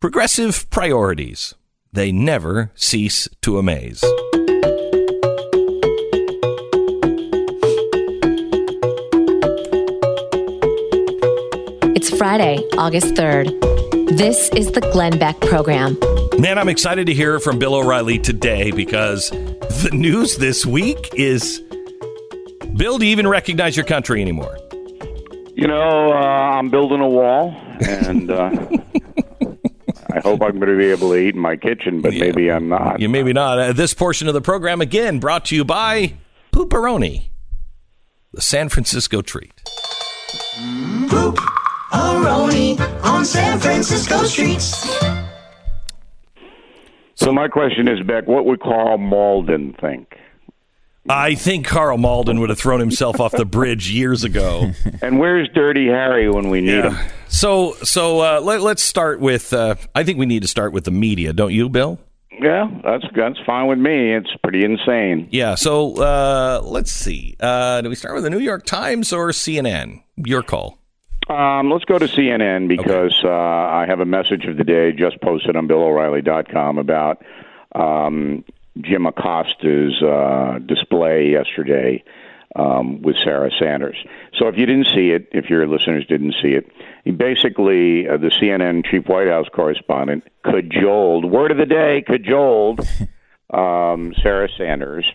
Progressive priorities. They never cease to amaze. It's Friday, August 3rd. This is the Glenn Beck Program. Man, I'm excited to hear from Bill O'Reilly today because the news this week is Bill, do you even recognize your country anymore? You know, uh, I'm building a wall, and uh, I hope I'm going to be able to eat in my kitchen, but Yeah. maybe I'm not. You maybe not. Uh, this portion of the program, again, brought to you by Pooperoni, the San Francisco treat. Poop Aroni on San Francisco streets. So my question is, Beck, what would Karl Malden think? I think Karl Malden would have thrown himself off the bridge years ago. And where's Dirty Harry when we need him? So, so uh, let, let's start with. Uh, I think we need to start with the media, don't you, Bill? Yeah, that's that's fine with me. It's pretty insane. Yeah. So uh, let's see. Uh, do we start with the New York Times or CNN? Your call. Um, let's go to CNN because uh, I have a message of the day just posted on BillO'Reilly.com about um, Jim Acosta's uh, display yesterday um, with Sarah Sanders. So if you didn't see it, if your listeners didn't see it, basically, uh, the CNN chief White House correspondent, cajoled, word of the day, cajoled um, Sarah Sanders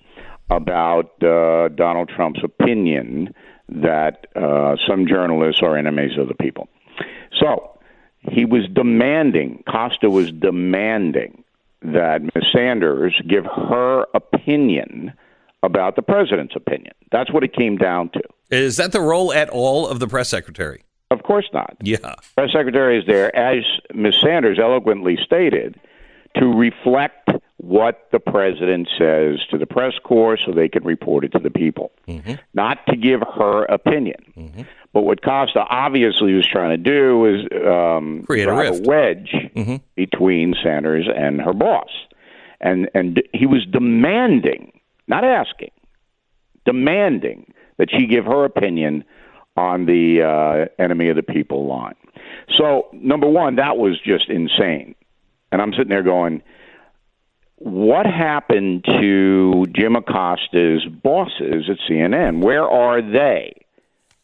about uh, Donald Trump's opinion that uh, some journalists are enemies of the people. So he was demanding, Costa was demanding that Ms. Sanders give her opinion about the president's opinion. That's what it came down to. Is that the role at all of the press secretary? Of course not. Yeah. Press secretary is there, as Ms. Sanders eloquently stated, to reflect what the president says to the press corps so they can report it to the people, not to give her opinion. But what Costa obviously was trying to do is um, Create a rift. wedge between Sanders and her boss, and and he was demanding, not asking, demanding that she give her opinion on the uh, enemy of the people line. So, number one, that was just insane. And I'm sitting there going, what happened to Jim Acosta's bosses at CNN? Where are they?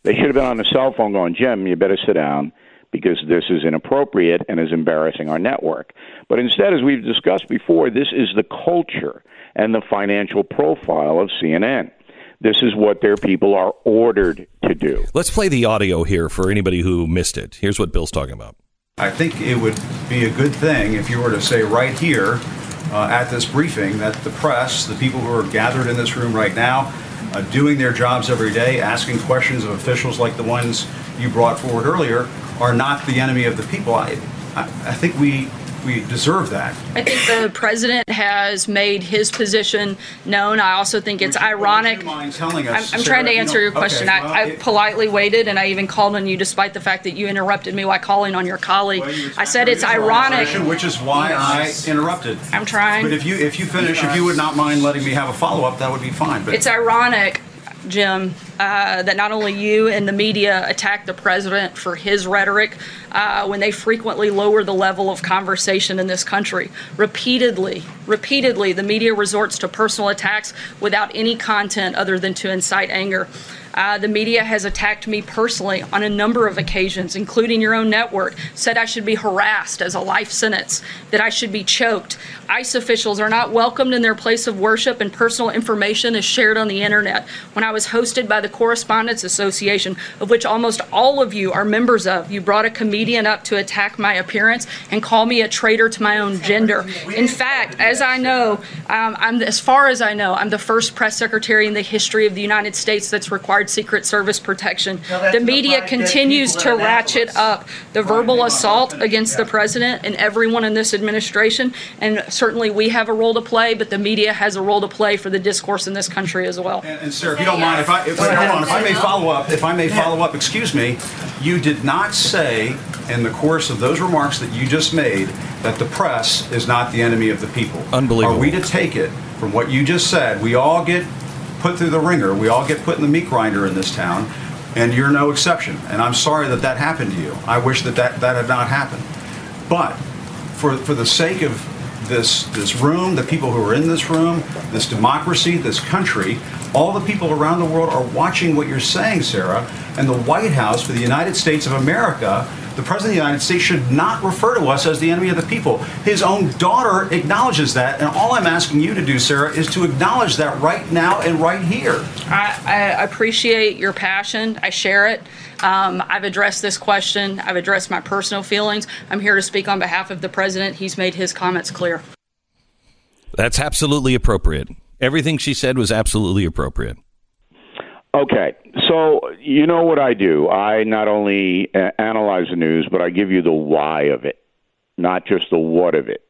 They should have been on the cell phone going, Jim, you better sit down because this is inappropriate and is embarrassing our network. But instead, as we've discussed before, this is the culture and the financial profile of CNN. This is what their people are ordered to do. Let's play the audio here for anybody who missed it. Here's what Bill's talking about. I think it would be a good thing if you were to say right here uh, at this briefing that the press, the people who are gathered in this room right now, uh, doing their jobs every day, asking questions of officials like the ones you brought forward earlier, are not the enemy of the people. I, I, I think we we deserve that. I think the president has made his position known. I also think it's Would you- ironic. you mind telling I'm, I'm Sarah, trying to you answer know- your question. okay, well, I, I it- politely waited, and I even called on you, despite the fact that you interrupted me while calling on your colleague. Well, I said it's ironic. which is why I interrupted. I'm trying. But if you if you finish, if you would not mind letting me have a follow up, that would be fine. But It's ironic, Jim, uh, that not only you and the media attack the president for his rhetoric uh, when they frequently lower the level of conversation in this country. Repeatedly, repeatedly, the media resorts to personal attacks without any content other than to incite anger. Uh, the media has attacked me personally on a number of occasions, including your own network, said I should be harassed as a life sentence, that I should be choked. ICE officials are not welcomed in their place of worship, and personal information is shared on the internet. When I was hosted by the Correspondents Association, of which almost all of you are members of, you brought a comedian up to attack my appearance and call me a traitor to my own gender. In fact, as I know, um, I'm as far as I know, I'm the first press secretary in the history of the United States that's required required Secret Service protection. Now, The the media five continues to ratchet Annapolis. up the verbal assault I'll finish. against the president and everyone in this administration. And certainly we have a role to play, but the media has a role to play for the discourse in this country as well. And, and sir, if you don't mind, if I, if, hold on, if I may follow up, if I may follow up, excuse me, you did not say in the course of those remarks that you just made that the press is not the enemy of the people. Unbelievable. Are we to take it from what you just said? We all get put through the ringer. We all get put in the meat grinder in this town, and you're no exception. And I'm sorry that that happened to you. I wish that that, that had not happened. But for, for the sake of this, this room, the people who are in this room, this democracy, this country, all the people around the world are watching what you're saying, Sarah. And the White House for the United States of America, the President of the United States should not refer to us as the enemy of the people. His own daughter acknowledges that. And all I'm asking you to do, Sarah, is to acknowledge that right now and right here. I, I appreciate your passion. I share it. Um, I've addressed this question. I've addressed my personal feelings. I'm here to speak on behalf of the president. He's made his comments clear. That's absolutely appropriate. Everything she said was absolutely appropriate. Okay, so you know what I do? I not only uh, analyze the news, but I give you the why of it, not just the what of it.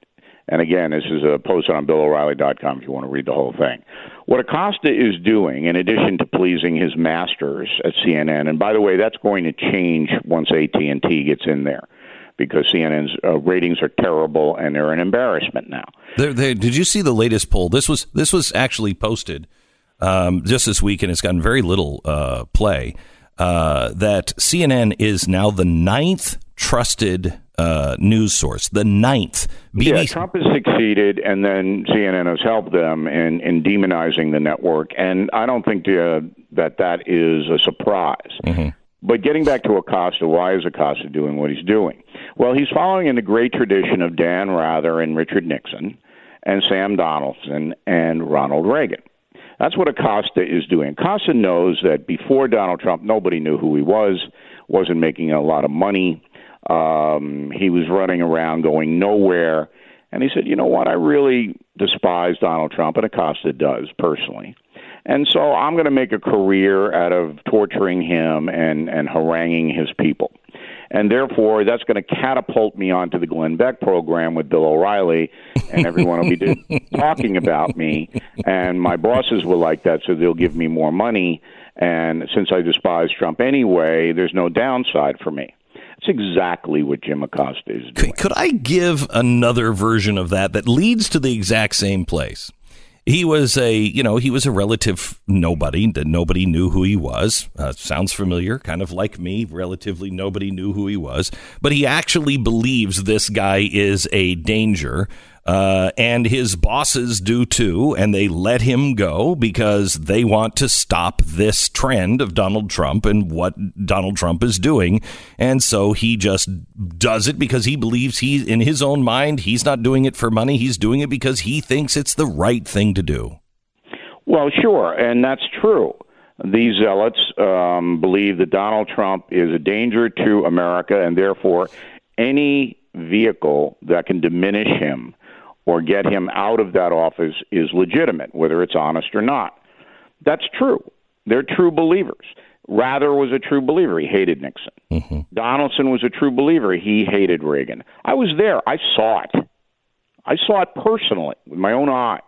And again, this is a post on BillO'Reilly.com if you want to read the whole thing. What Acosta is doing, in addition to pleasing his masters at CNN, and by the way, that's going to change once AT&T gets in there, because CNN's uh, ratings are terrible and they're an embarrassment now. There, there, did you see the latest poll? This was this was actually posted um, just this week, and it's gotten very little uh, play. Uh, that CNN is now the ninth trusted uh, news source. The ninth. Yeah, Trump has succeeded, and then CNN has helped them in, in demonizing the network. And I don't think uh, that that is a surprise. But getting back to Acosta, why is Acosta doing what he's doing? Well, he's following in the great tradition of Dan Rather and Richard Nixon and Sam Donaldson and Ronald Reagan. That's what Acosta is doing. Acosta knows that before Donald Trump, nobody knew who he was, wasn't making a lot of money. Um, he was running around going nowhere. And he said, you know what? I really despise Donald Trump, and Acosta does personally. And so I'm going to make a career out of torturing him and, and haranguing his people. And therefore, that's going to catapult me onto the Glenn Beck program with Bill O'Reilly, and everyone will be do- talking about me. And my bosses will like that, so they'll give me more money. And since I despise Trump anyway, there's no downside for me. That's exactly what Jim Acosta is doing. Could, could I give another version of that that leads to the exact same place? He was a, you know, he was a relative nobody that nobody knew who he was. Uh, sounds familiar, kind of like me. Relatively nobody knew who he was, but he actually believes this guy is a danger. Uh, and his bosses do too, and they let him go because they want to stop this trend of Donald Trump and what Donald Trump is doing. And so he just does it because he believes he, in his own mind, he's not doing it for money. He's doing it because he thinks it's the right thing to do. Well, sure, and that's true. These zealots um, believe that Donald Trump is a danger to America, and therefore, any vehicle that can diminish him or get him out of that office is legitimate, whether it's honest or not. That's true. They're true believers. Rather was a true believer. He hated Nixon. Mm-hmm. Donaldson was a true believer. He hated Reagan. I was there. I saw it. I saw it personally with my own eyes.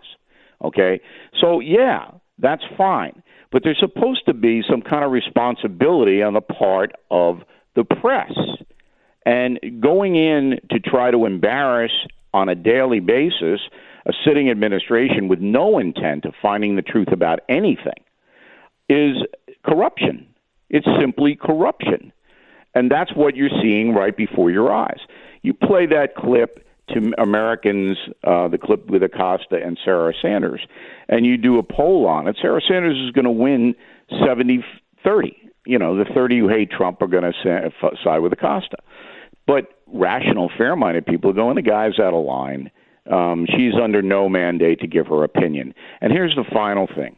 Okay? So, yeah, that's fine. But there's supposed to be some kind of responsibility on the part of the press. And going in to try to embarrass on a daily basis a sitting administration with no intent of finding the truth about anything is corruption. It's simply corruption. And that's what you're seeing right before your eyes. You play that clip to Americans, uh, the clip with Acosta and Sarah Sanders, and you do a poll on it. Sarah Sanders is going to win 70 30. You know, the 30 who hate Trump are going to side with Acosta. But rational, fair minded people going, the guy's out of line. Um, she's under no mandate to give her opinion. And here's the final thing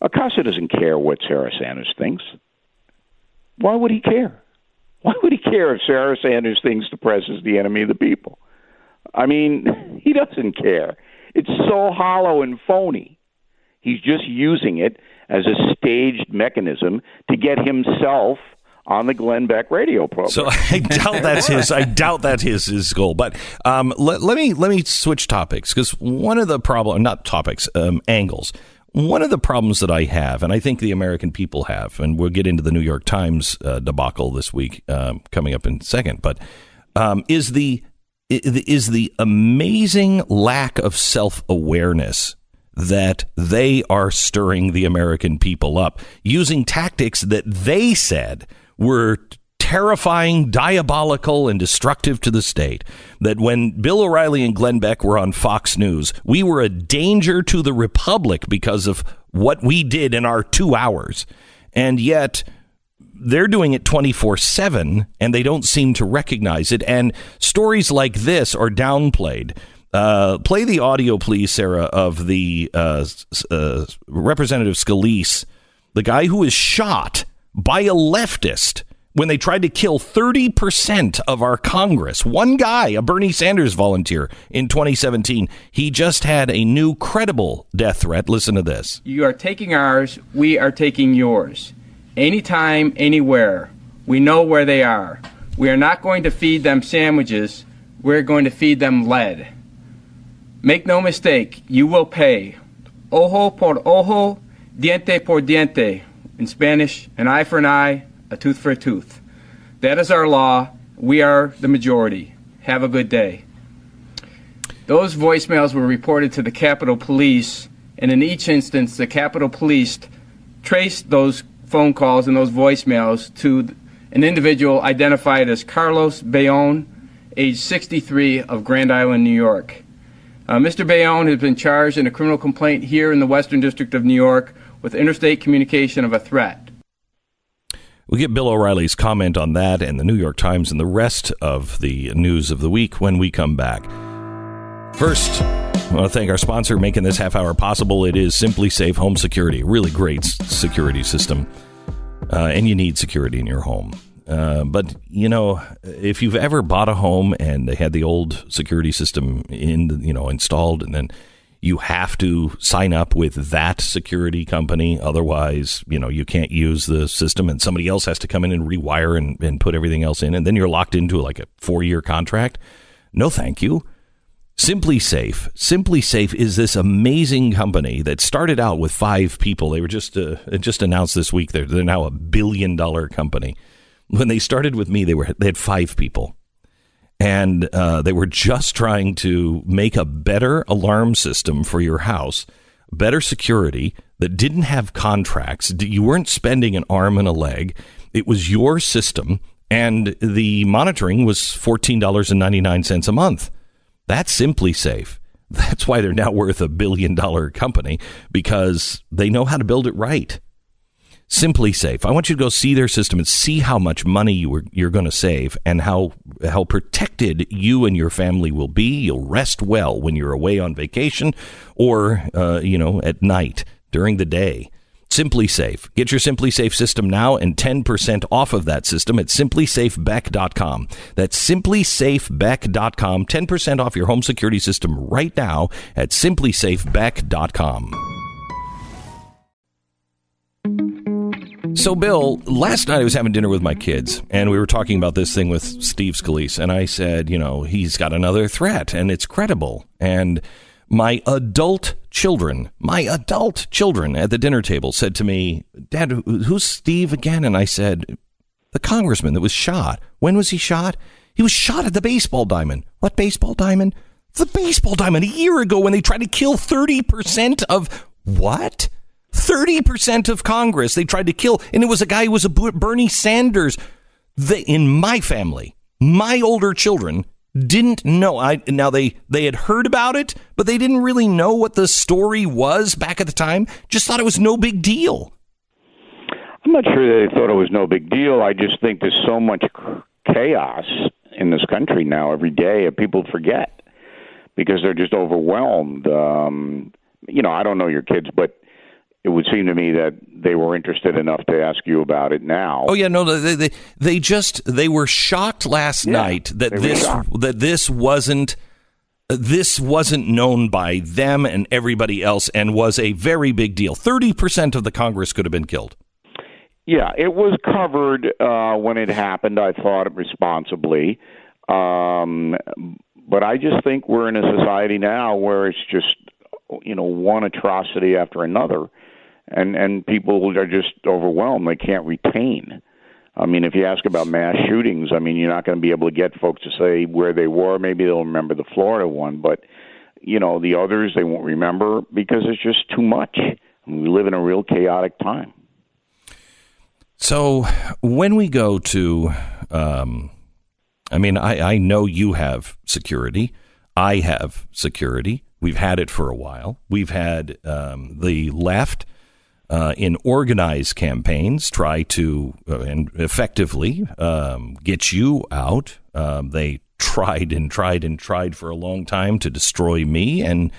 Acosta doesn't care what Sarah Sanders thinks. Why would he care? Why would he care if Sarah Sanders thinks the press is the enemy of the people? I mean, he doesn't care. It's so hollow and phony. He's just using it as a staged mechanism to get himself on the Glenn Beck radio program. So I doubt that's his. I doubt that's his his goal. But um, let, let me let me switch topics because one of the problem, not topics, um, angles. One of the problems that I have, and I think the American people have, and we'll get into the New York Times uh, debacle this week um, coming up in a second, but um, is the is the amazing lack of self awareness that they are stirring the American people up using tactics that they said were terrifying, diabolical, and destructive to the state. That when Bill O'Reilly and Glenn Beck were on Fox News, we were a danger to the Republic because of what we did in our two hours. And yet, they're doing it 24 7 and they don't seem to recognize it. And stories like this are downplayed. Uh, play the audio, please, Sarah, of the uh, uh, Representative Scalise, the guy who was shot by a leftist when they tried to kill 30% of our Congress. One guy, a Bernie Sanders volunteer in 2017, he just had a new credible death threat. Listen to this. You are taking ours, we are taking yours. Anytime, anywhere. We know where they are. We are not going to feed them sandwiches, we're going to feed them lead. Make no mistake, you will pay. Ojo por ojo, diente por diente. In Spanish, an eye for an eye, a tooth for a tooth. That is our law. We are the majority. Have a good day. Those voicemails were reported to the Capitol Police, and in each instance, the Capitol Police traced those phone calls and those voicemails to an individual identified as Carlos Bayon, age 63, of Grand Island, New York. Uh, Mr. Bayon has been charged in a criminal complaint here in the Western District of New York with interstate communication of a threat. We'll get Bill O'Reilly's comment on that and the New York Times and the rest of the news of the week when we come back. First, I want to thank our sponsor making this half hour possible. It is SimpliSafe Home Security, really great security system. Uh, and you need security in your home. Uh, but you know, if you've ever bought a home and they had the old security system in, you know, installed, and then you have to sign up with that security company, otherwise, you know, you can't use the system, and somebody else has to come in and rewire and, and put everything else in, and then you're locked into like a four year contract. No, thank you. SimpliSafe. Simply Safe is this amazing company that started out with five people. They were just uh, just announced this week they're they're now a billion dollar company when they started with me, they were they had five people, and uh, they were just trying to make a better alarm system for your house, better security that didn't have contracts. You weren't spending an arm and a leg. It was your system, and the monitoring was fourteen dollars and ninety nine cents a month. That's SimpliSafe. That's why they're now worth a billion dollar company because they know how to build it right. SimpliSafe. I want you to go see their system and see how much money you are, you're going to save and how how protected you and your family will be. You'll rest well when you're away on vacation or uh, you know at night during the day. SimpliSafe. Get your SimpliSafe system now and 10% off of that system at simplisafebeck.com. That's simplisafebeck.com. 10% off your home security system right now at simplisafebeck.com. So, Bill, last night I was having dinner with my kids, and we were talking about this thing with Steve Scalise, and I said, you know, he's got another threat, and it's credible. And my adult children, my adult children at the dinner table said to me, Dad, who's Steve again? And I said, the congressman that was shot. When was he shot? He was shot at the baseball diamond. What baseball diamond? The baseball diamond a year ago when they tried to kill 30% of what? 30% of Congress they tried to kill. And it was a guy who was a Bernie Sanders. They, in my family, my older children didn't know. I, now they, they had heard about it, but they didn't really know what the story was back at the time. Just thought it was no big deal. I'm not sure they thought it was no big deal. I just think there's so much chaos in this country now every day, people forget because they're just overwhelmed. Um, you know, I don't know your kids, but it would seem to me that they were interested enough to ask you about it now. Oh yeah, no, they they, they just they were shocked last Yeah, night that this that this wasn't this wasn't known by them and everybody else and was a very big deal. 30% of the Congress could have been killed. Yeah, it was covered uh, when it happened. I thought responsibly, um, but I just think we're in a society now where it's just you know one atrocity after another, and and people are just overwhelmed. They can't retain. I mean, if you ask about mass shootings, I mean, you're not going to be able to get folks to say where they were. Maybe they'll remember the Florida one, but you know the others they won't remember because it's just too much. We live in a real chaotic time. So when we go to, um, I mean, I, I know you have security. I have security. We've had it for a while. We've had um, the left uh, in organized campaigns try to uh, and effectively um, get you out. Um, they tried and tried and tried for a long time to destroy me, and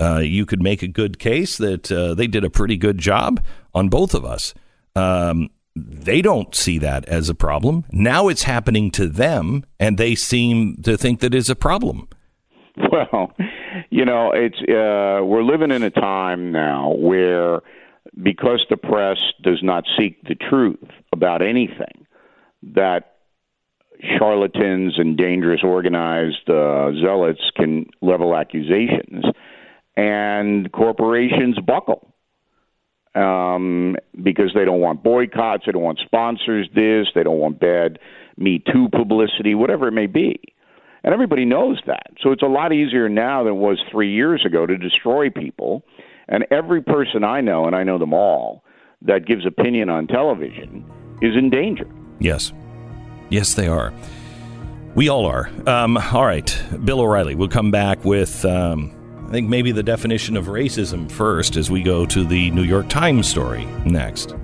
uh, you could make a good case that uh, they did a pretty good job on both of us. Um, they don't see that as a problem. Now it's happening to them, and they seem to think that is a problem. Well, you know, it's uh, we're living in a time now where because the press does not seek the truth about anything, that charlatans and dangerous organized uh, zealots can level accusations, and corporations buckle um, because they don't want boycotts, they don't want sponsors this, they don't want bad Me Too publicity, whatever it may be. And everybody knows that. So it's a lot easier now than it was three years ago to destroy people. And every person I know, and I know them all, that gives opinion on television is in danger. Yes. Yes, they are. We all are. Um, all right. Bill O'Reilly. We'll come back with. Um, I think maybe the definition of racism first as we go to the New York Times story next.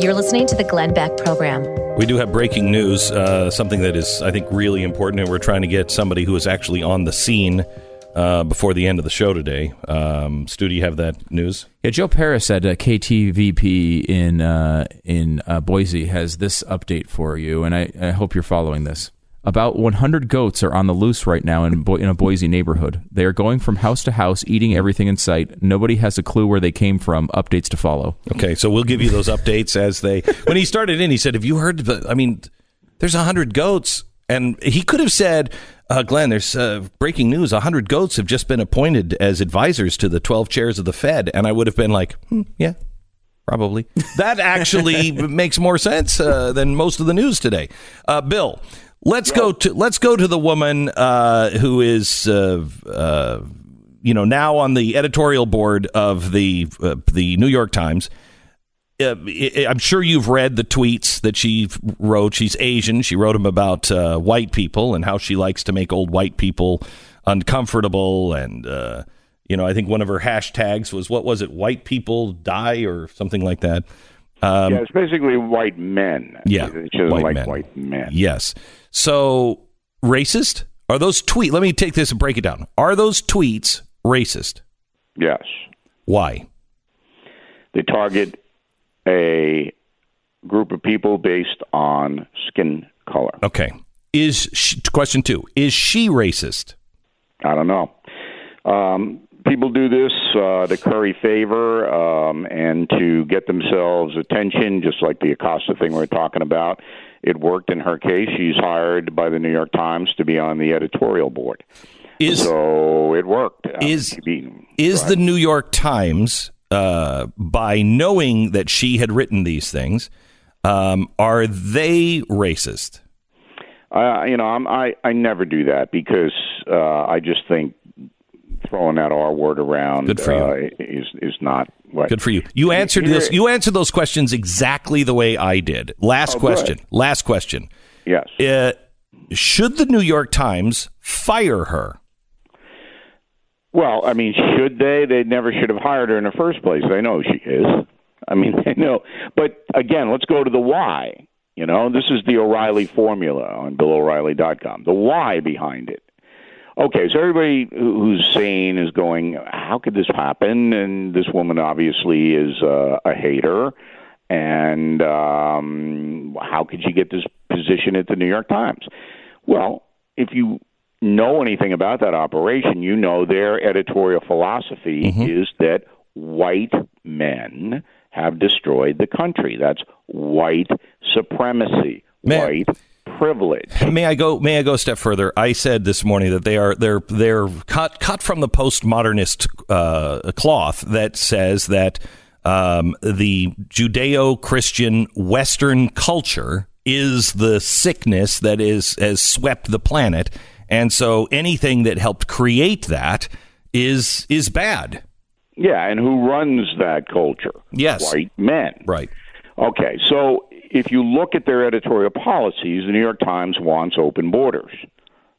You're listening to the Glenn Beck Program. We do have breaking news, uh, something that is, I think, really important, and we're trying to get somebody who is actually on the scene uh, before the end of the show today. Um, Stu, do you have that news? Yeah, Joe Paris at uh, KTVB in uh, in uh, Boise has this update for you, and I, I hope you're following this. About 100 goats are on the loose right now in, Bo- in a Boise neighborhood. They are going from house to house, eating everything in sight. Nobody has a clue where they came from. Updates to follow. Okay, so we'll give you those updates as they. When he started in, he said, "Have you heard? The, I mean, there's a hundred goats." And he could have said, uh, Glenn, there's uh, breaking news. A hundred goats have just been appointed as advisors to the 12 chairs of the Fed. And I would have been like, hmm, yeah, probably. That actually makes more sense uh, than most of the news today. Uh, Bill, let's go to let's go to the woman uh, who is uh, you know now on the editorial board of the the New York Times. Uh, I- I'm sure you've read the tweets that she wrote. She's Asian. She wrote them about uh, white people and how she likes to make old white people uncomfortable. And uh, you know, I think one of her hashtags was what was it? White people die or something like that. Um, yeah, it's basically white men. Yeah, She doesn't white like men. white men. Yes. So racist? Are those tweets? Let me take this and break it down. Are those tweets racist? Yes. Why? They target a group of people based on skin color. Okay. Is she, question two? Is she racist? I don't know. Um, people do this uh, to curry favor um, and to get themselves attention, just like the Acosta thing we're talking about. It worked in her case. She's hired by the New York Times to be on the editorial board. Is so it worked. Is is the New York Times uh, by knowing that she had written these things? Um, are they racist? Uh, you know, I'm, I I never do that because uh, I just think throwing that R word around Good for you. Uh, is is not what. Good for you. You answered Here- this. You answered those questions exactly the way I did. Last Oh, good. question. Last question. Yes. Uh, should the New York Times fire her? Well, I mean, should they? They never should have hired her in the first place. They know she is. I mean, they know. But again, let's go to the why. You know, this is the O'Reilly formula on BillO'Reilly.com. The why behind it. Okay, so everybody who's sane is going, how could this happen? And this woman obviously is uh, a hater. And um, how could she get this position at the New York Times? Well, if you know anything about that operation, you know their editorial philosophy is that white men have destroyed the country. That's white supremacy, Man. white privilege. May I go? May I go a step further? I said this morning that they are they're they're cut cut from the postmodernist uh, cloth that says that um, the Judeo-Christian Western culture is the sickness that is has swept the planet, and so anything that helped create that is is bad. Yeah, and who runs that culture? Yes. White men. Right. Okay, so if you look at their editorial policies, the New York Times wants open borders.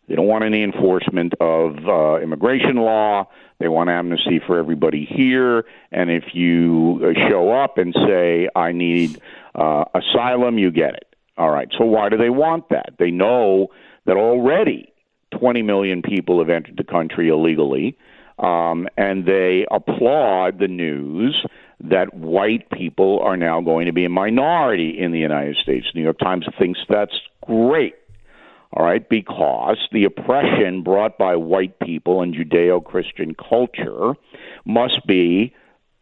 They don't want any enforcement of uh, immigration law. They want amnesty for everybody here. And if you uh, show up and say, I need uh, asylum, you get it. All right, so why do they want that? They know that already 20 million people have entered the country illegally, um, and they applaud the news that white people are now going to be a minority in the United States. The New York Times thinks that's great. All right, because the oppression brought by white people and Judeo Christian culture must be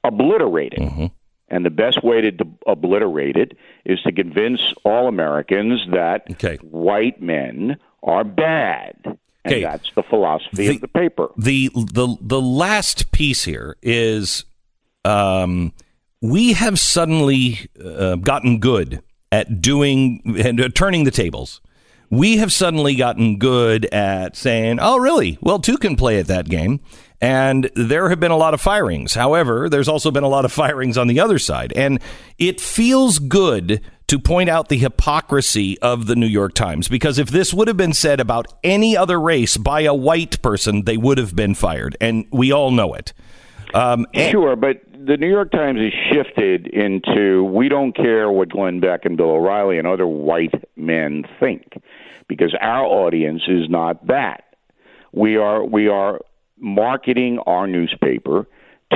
obliterated. And the best way to d- obliterate it is to convince all Americans that Okay. white men are bad. And Okay. that's the philosophy The- of the paper. the the the last piece here is um, we have suddenly uh, gotten good at doing and uh, turning the tables. We have suddenly gotten good at saying, "Oh, really? Well, two can play at that game." And there have been a lot of firings. However, there's also been a lot of firings on the other side. And it feels good to point out the hypocrisy of the New York Times because if this would have been said about any other race by a white person, they would have been fired. And we all know it. Um, and- Sure, but the New York Times has shifted into we don't care what Glenn Beck and Bill O'Reilly and other white men think because our audience is not that. We are we are marketing our newspaper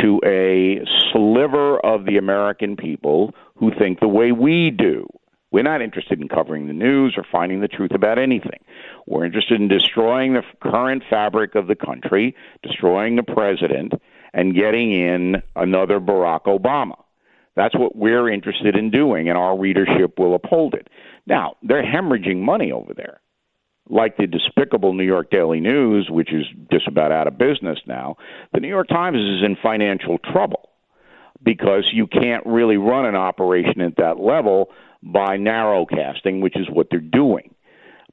to a sliver of the American people who think the way we do. We're not interested in covering the news or finding the truth about anything. We're interested in destroying the current fabric of the country, destroying the president, and getting in another Barack Obama. That's what we're interested in doing, and our readership will uphold it. Now, they're hemorrhaging money over there like the despicable New York Daily News, which is just about out of business now, the New York Times is in financial trouble because you can't really run an operation at that level by narrowcasting, which is what they're doing.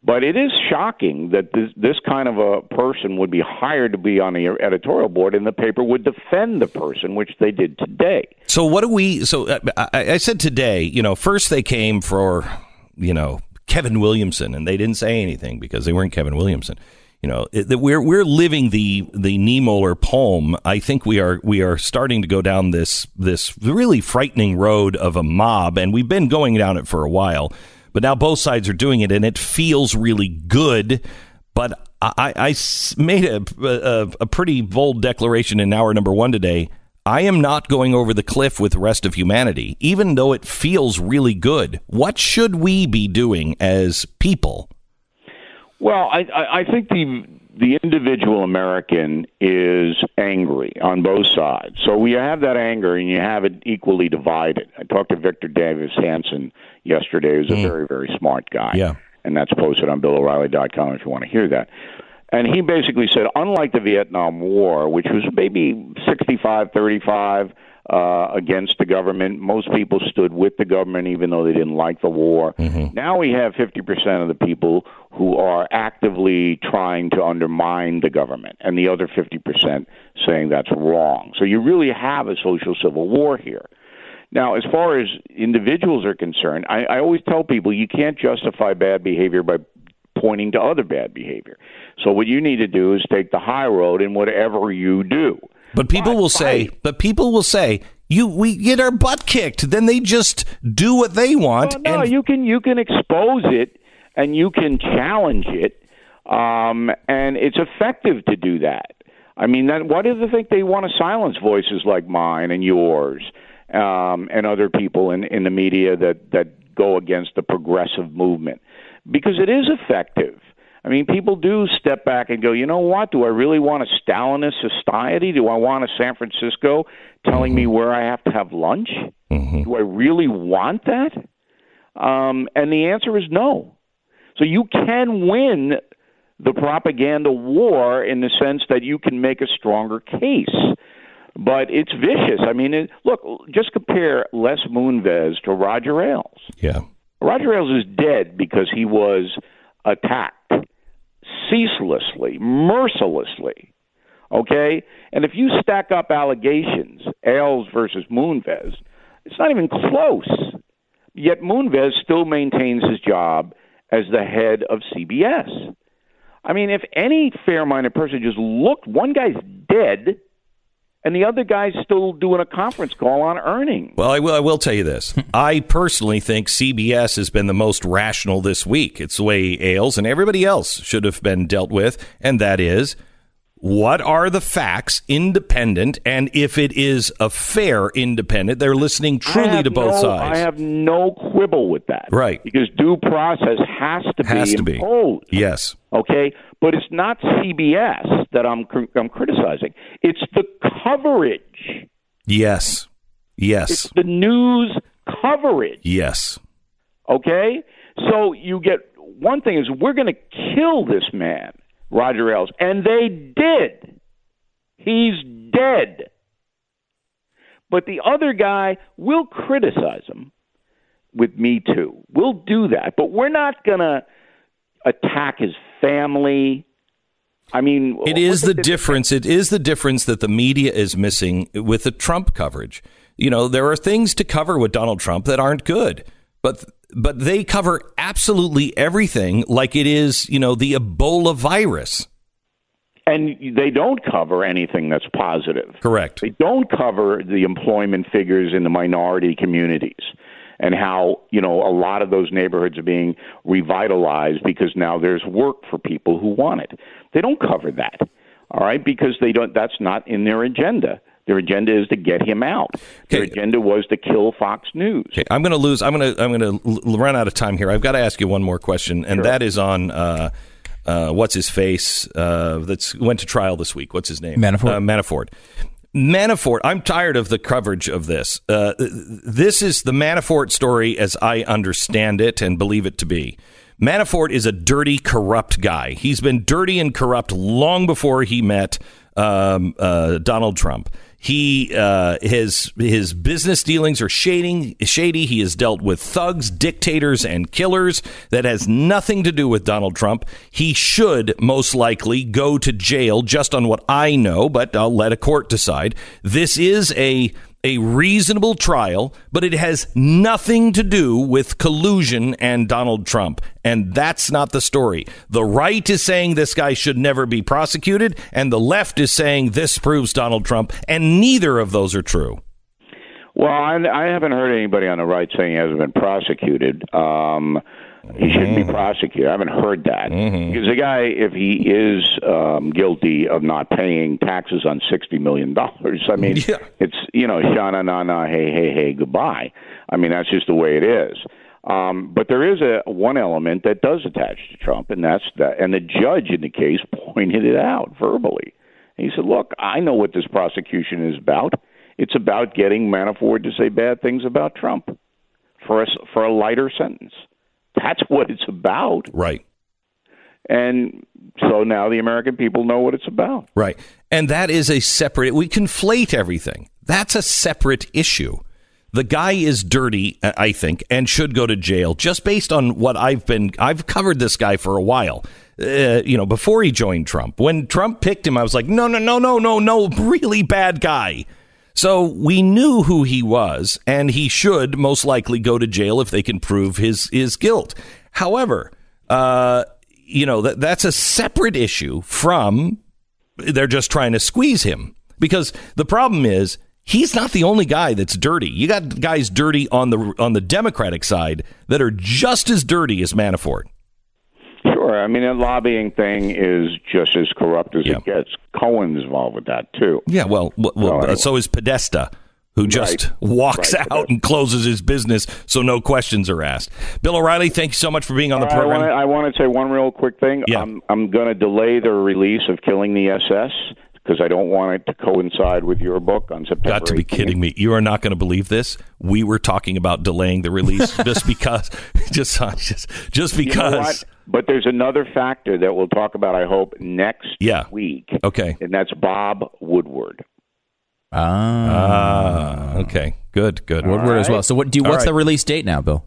But it is shocking that this, this kind of a person would be hired to be on the editorial board, and the paper would defend the person, which they did today. So what do we? So uh, I, I said today, you know, first they came for, you know, Kevin Williamson, and they didn't say anything because they weren't Kevin Williamson. You know, that we're we're living the the Niemöller poem. I think we are we are starting to go down this this really frightening road of a mob, and we've been going down it for a while. But now both sides are doing it, and it feels really good. But I made a, a a pretty bold declaration in hour number one today. I am not going over the cliff with the rest of humanity, even though it feels really good. What should we be doing as people? Well, I, I, I think the the individual American is angry on both sides. So we have that anger, and you have it equally divided. I talked to Victor Davis Hanson yesterday, who's a hmm. very very smart guy. Yeah. and that's posted on BillO'Reilly.com if you want to hear that. And he basically said, unlike the Vietnam War, which was maybe 65 35 uh, against the government, most people stood with the government even though they didn't like the war. Now we have 50% of the people who are actively trying to undermine the government, and the other 50% saying that's wrong. So you really have a social civil war here. Now, as far as individuals are concerned, I, I always tell people you can't justify bad behavior by pointing to other bad behavior. So what you need to do is take the high road in whatever you do. But people will say, but people will say, you we get our butt kicked. Then they just do what they want. Well, no, and you can you can expose it and you can challenge it, um, and it's effective to do that. I mean, that, why do they think they want to silence voices like mine and yours um, and other people in, in the media that that go against the progressive movement? Because it is effective. I mean, people do step back and go, you know what? Do I really want a Stalinist society? Do I want a San Francisco telling me where I have to have lunch? Do I really want that? Um, and the answer is no. So you can win the propaganda war in the sense that you can make a stronger case. But it's vicious. I mean, it, look, just compare Les Moonves to Roger Ailes. Yeah. Roger Ailes is dead because he was attacked ceaselessly, mercilessly. Okay? And if you stack up allegations, Ailes versus Moonves, it's not even close. Yet Moonves still maintains his job as the head of CBS. I mean, if any fair minded person just looked, one guy's dead and the other guy's still doing a conference call on earnings. Well, I will. I will tell you this. I personally think CBS has been the most rational this week. It's the way Ailes and everybody else should have been dealt with, and that is, what are the facts, independent, and if it is a fair independent, they're listening truly to both no- sides. I have no quibble with that. Right. Because due process has to Has be to be. imposed. yes. Okay, but it's not CBS that I'm cr- I'm criticizing. It's the coverage. Yes. Yes. It's the news coverage. Yes. Okay, so you get one thing is we're going to kill this man, Roger Ailes, and they did. He's dead. But the other guy, we'll criticize him with Me Too. We'll do that, but we're not going to attack his family. I mean, It is the difference. It is the difference that the media is missing with the Trump coverage. You know, there are things to cover with Donald Trump that aren't good, but but they cover absolutely everything like it is, you know, the Ebola virus. and they don't cover anything that's positive. Correct. They don't cover the employment figures in the minority communities and how, you know, a lot of those neighborhoods are being revitalized because now there's work for people who want it. They don't cover that. All right, because they don't that's not in their agenda. Their agenda is to get him out. Their Okay. agenda was to kill Fox News. Okay, I'm going to lose. I'm going to. I'm going to run out of time here. I've got to ask you one more question, and that is on uh, uh, what's his face uh, that's went to trial this week. What's his name? Manafort. Uh, Manafort. Manafort. I'm tired of the coverage of this. Uh, this is the Manafort story as I understand it and believe it to be. Manafort is a dirty, corrupt guy. He's been dirty and corrupt long before he met um, uh, Donald Trump. He uh, his his business dealings are shading shady. He has dealt with thugs, dictators, and killers. That has nothing to do with Donald Trump. He should most likely go to jail, just on what I know. But I'll let a court decide. This is a a reasonable trial, but it has nothing to do with collusion and Donald Trump. And that's not the story. The right is saying this guy should never be prosecuted, and the left is saying this proves Donald Trump, and neither of those are true. Well, I, I haven't heard anybody on the right saying he hasn't been prosecuted. Um, he shouldn't be prosecuted. I haven't heard that because the guy, if he is um, guilty of not paying taxes on sixty million dollars, I mean, Yeah. it's you know, shana na na, hey hey hey, goodbye. I mean, that's just the way it is. Um, but there is a one element that does attach to Trump, and that's that. And the judge in the case pointed it out verbally. He said, "Look, I know what this prosecution is about. It's about getting Manafort to say bad things about Trump for a, for a lighter sentence. That's what it's about. Right. And so now the American people know what it's about. Right. And that is a separate, we conflate everything. That's a separate issue. The guy is dirty, I think, and should go to jail just based on what I've been, I've covered this guy for a while. Uh, you know, before he joined Trump. When Trump picked him, I was like, no, no, no, no, no, no, really bad guy. So we knew who he was, and he should most likely go to jail if they can prove his his guilt. However, uh, you know that that's a separate issue from they're just trying to squeeze him because the problem is he's not the only guy that's dirty. You got guys dirty on the on the Democratic side that are just as dirty as Manafort. Sure. I mean, that lobbying thing is just as corrupt as Yeah. it gets. Cohen's involved with that, too. Yeah, well, w- well Oh, anyway. so is Podesta. who just Right. walks Right. out and closes his business so no questions are asked. Bill O'Reilly, thank you so much for being on the program. I want to say one real quick thing. Yeah. I'm I'm going to delay the release of Killing the SS because I don't want it to coincide with your book on September. Got to be kidding me. You are not going to believe this. We were talking about delaying the release just because just just just You know because what? But there's another factor that we'll talk about. I hope next Yeah. week. Okay. and that's Bob Woodward. Ah, okay. Good, good. Woodward as well. So what do you, what's right. the release date now, Bill?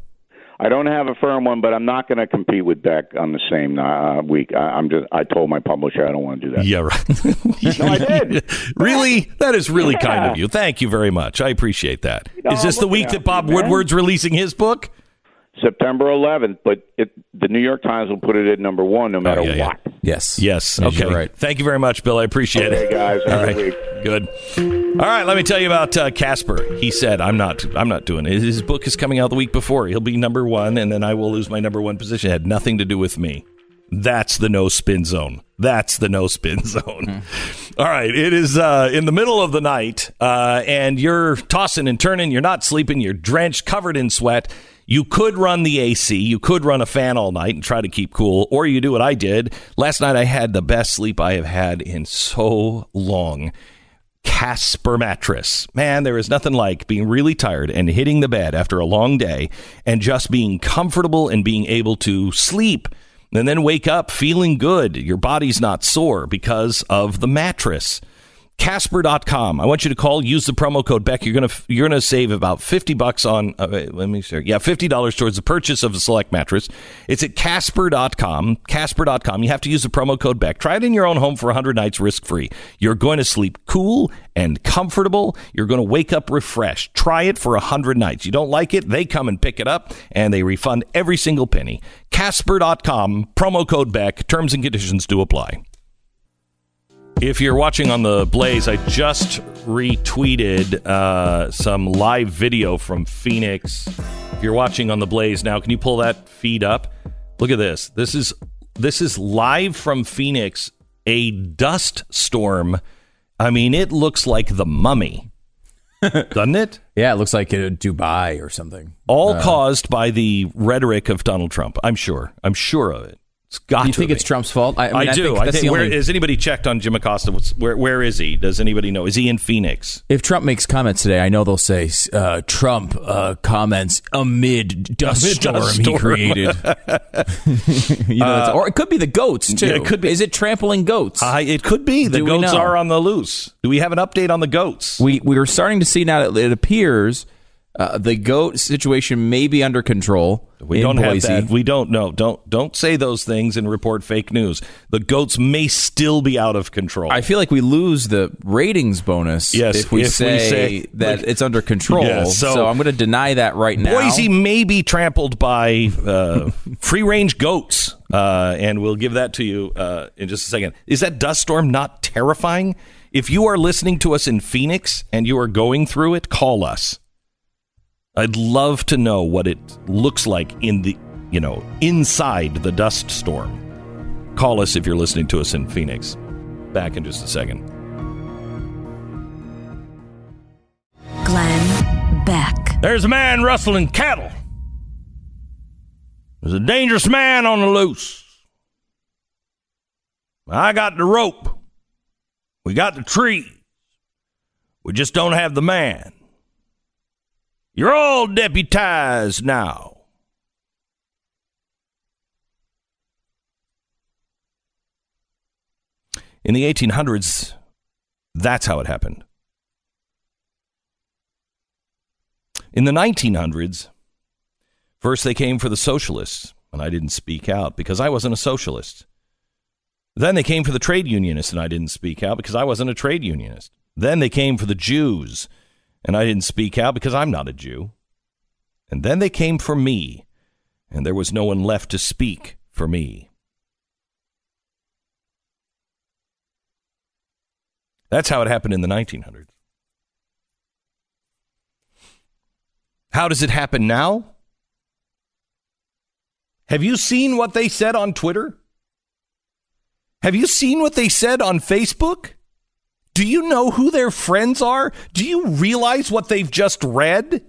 I don't have a firm one, but I'm not going to compete with Beck on the same uh, week. I, I'm just. I told my publisher I don't want to do that. Yeah, right. No, I did. really? That is really kind of you. Thank you very much. I appreciate that. Is know, this the week that Bob you. Woodward's releasing his book? September 11th, but it, the New York Times will put it at number one no matter Oh, yeah, yeah. what. Yes. Yes. Yes, Okay. right. Thank you very much, Bill. I appreciate Okay, it. guys. Have All a right. good week. Good. All right. Let me tell you about uh, Casper. He said, "I'm not. I'm not doing it. His book is coming out the week before. He'll be number one, and then I will lose my number one position. It had nothing to do with me. That's the no spin zone. That's the no spin zone. All right. It is uh, in the middle of the night, uh, and you're tossing and turning. You're not sleeping. You're drenched, covered in sweat. You could run the AC. You could run a fan all night and try to keep cool, or you do what I did. Last night I had the best sleep I have had in so long. Casper mattress. Man, there is nothing like being really tired and hitting the bed after a long day and just being comfortable and being able to sleep and then wake up feeling good. Your body's not sore because of the mattress. Casper.com. I want you to call, use the promo code Beck. You're going to you're to save about 50 bucks on uh, let me see. Yeah, $50 towards the purchase of a select mattress. It's at casper.com. Casper.com. You have to use the promo code Beck. Try it in your own home for 100 nights risk-free. You're going to sleep cool and comfortable. You're going to wake up refreshed. Try it for 100 nights. You don't like it, they come and pick it up and they refund every single penny. Casper.com. Promo code Beck. Terms and conditions do apply. If you're watching on the Blaze, I just retweeted uh, some live video from Phoenix. If you're watching on the Blaze now, can you pull that feed up? Look at this. This is this is live from Phoenix. A dust storm. I mean, it looks like the mummy, doesn't it? Yeah, it looks like uh, Dubai or something. All caused by the rhetoric of Donald Trump. I'm sure. I'm sure of it. It's got Do you to think be. it's Trump's fault? I, I, mean, I do. think I think. Where, only- has anybody checked on Jim Acosta? What's, where Where is he? Does anybody know? Is he in Phoenix? if Trump makes comments today, I know they'll say uh, Trump uh, comments amid dust Amid storm dust he created. you know, that's- or it could be the goats too. yeah, it could be. Is it trampling goats? I, it could be. The Do goats are on the loose. Do we have an update on the goats? we we are starting to see now that it appears uh, the goat situation may be under control. We don't Boise. have that. We don't know. Don't don't say those things and report fake news. The goats may still be out of control. I feel like we lose the ratings bonus Yes, if we, if we say, say- that look- it's under control. Yeah, so- so, I'm going to deny that right now. Boise may be trampled by uh, free range goats, uh, and we'll give that to you uh, in just a second. Is that dust storm not terrifying? If you are listening to us in Phoenix and you are going through it, call us. I'd love to know what it looks like in the, you know, inside the dust storm. Call us if you're listening to us in Phoenix. Back in just a second. Glenn Beck. There's a man rustling cattle. There's a dangerous man on the loose. I got the rope. We got the tree. We just don't have the man. You're all deputized now. In the 1800s, that's how it happened. In the 1900s, first they came for the socialists, and I didn't speak out because I wasn't a socialist. Then they came for the trade unionists, and I didn't speak out because I wasn't a trade unionist. Then they came for the Jews, and I didn't speak out because I'm not a Jew. And then they came for me, and there was no one left to speak for me. That's how it happened in the 1900s. How does it happen now? Have you seen what they said on Twitter? Have you seen what they said on Facebook? Do you know who their friends are? Do you realize what they've just read?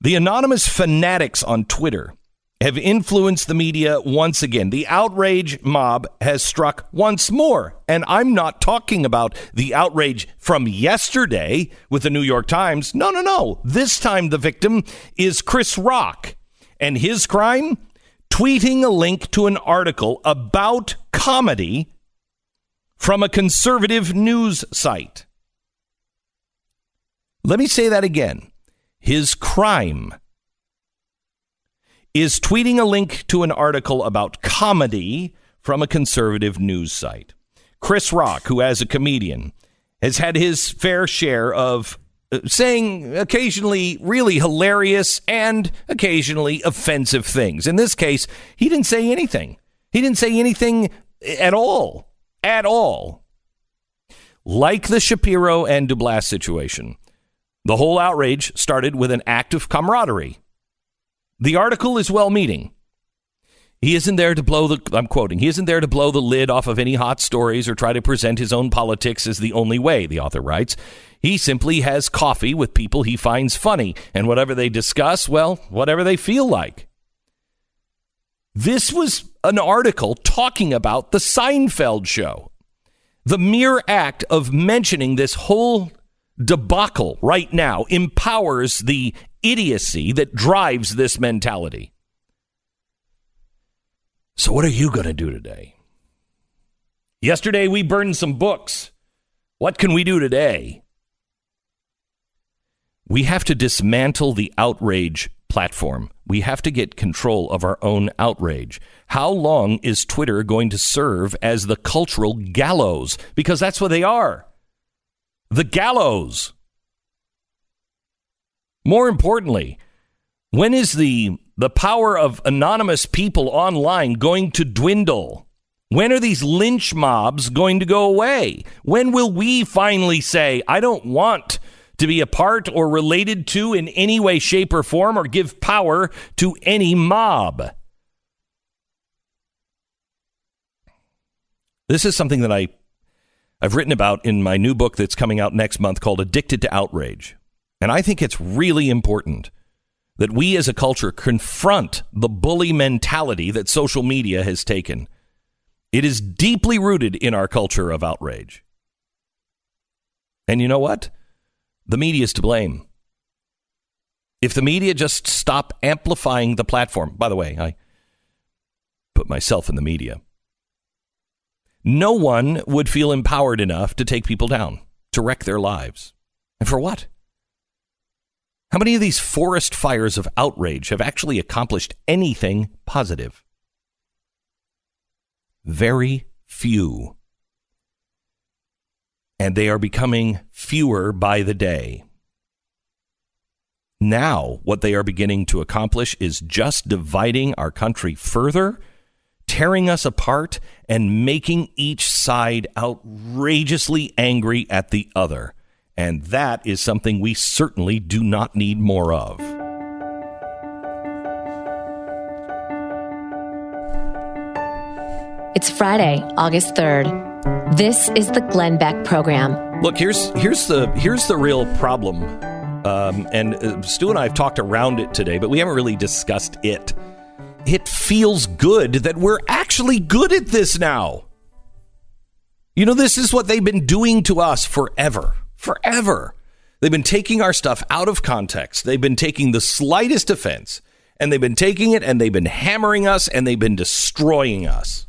The anonymous fanatics on Twitter have influenced the media once again. The outrage mob has struck once more. And I'm not talking about the outrage from yesterday with the New York Times. No, no, no. This time the victim is Chris Rock. And his crime? Tweeting a link to an article about comedy from a conservative news site. Let me say that again. His crime is tweeting a link to an article about comedy from a conservative news site. Chris Rock, who as a comedian has had his fair share of uh, saying occasionally really hilarious and occasionally offensive things. In this case, he didn't say anything. He didn't say anything at all. At all. Like the Shapiro and Dublas situation, the whole outrage started with an act of camaraderie. The article is well meaning. He isn't there to blow the, I'm quoting, he isn't there to blow the lid off of any hot stories or try to present his own politics as the only way, the author writes. He simply has coffee with people he finds funny, and whatever they discuss, well, whatever they feel like. This was an article talking about the Seinfeld show. The mere act of mentioning this whole debacle right now empowers the idiocy that drives this mentality. So, what are you going to do today? Yesterday, we burned some books. What can we do today? We have to dismantle the outrage platform. We have to get control of our own outrage. How long is Twitter going to serve as the cultural gallows? Because that's what they are the gallows. More importantly, when is the the power of anonymous people online going to dwindle? When are these lynch mobs going to go away? When will we finally say, I don't want to be a part or related to in any way, shape, or form or give power to any mob? This is something that I I've written about in my new book that's coming out next month called Addicted to Outrage. And I think it's really important that we as a culture confront the bully mentality that social media has taken. It is deeply rooted in our culture of outrage. And you know what? The media is to blame. If the media just stop amplifying the platform, by the way, I put myself in the media, no one would feel empowered enough to take people down, to wreck their lives. And for what? How many of these forest fires of outrage have actually accomplished anything positive? Very few. And they are becoming fewer by the day. Now, what they are beginning to accomplish is just dividing our country further, tearing us apart, and making each side outrageously angry at the other. And that is something we certainly do not need more of. It's Friday, August 3rd. This is the Glenn Beck program. Look, here's here's the here's the real problem, um, and uh, Stu and I have talked around it today, but we haven't really discussed it. It feels good that we're actually good at this now. You know, this is what they've been doing to us forever, forever. They've been taking our stuff out of context. They've been taking the slightest offense, and they've been taking it, and they've been hammering us, and they've been destroying us.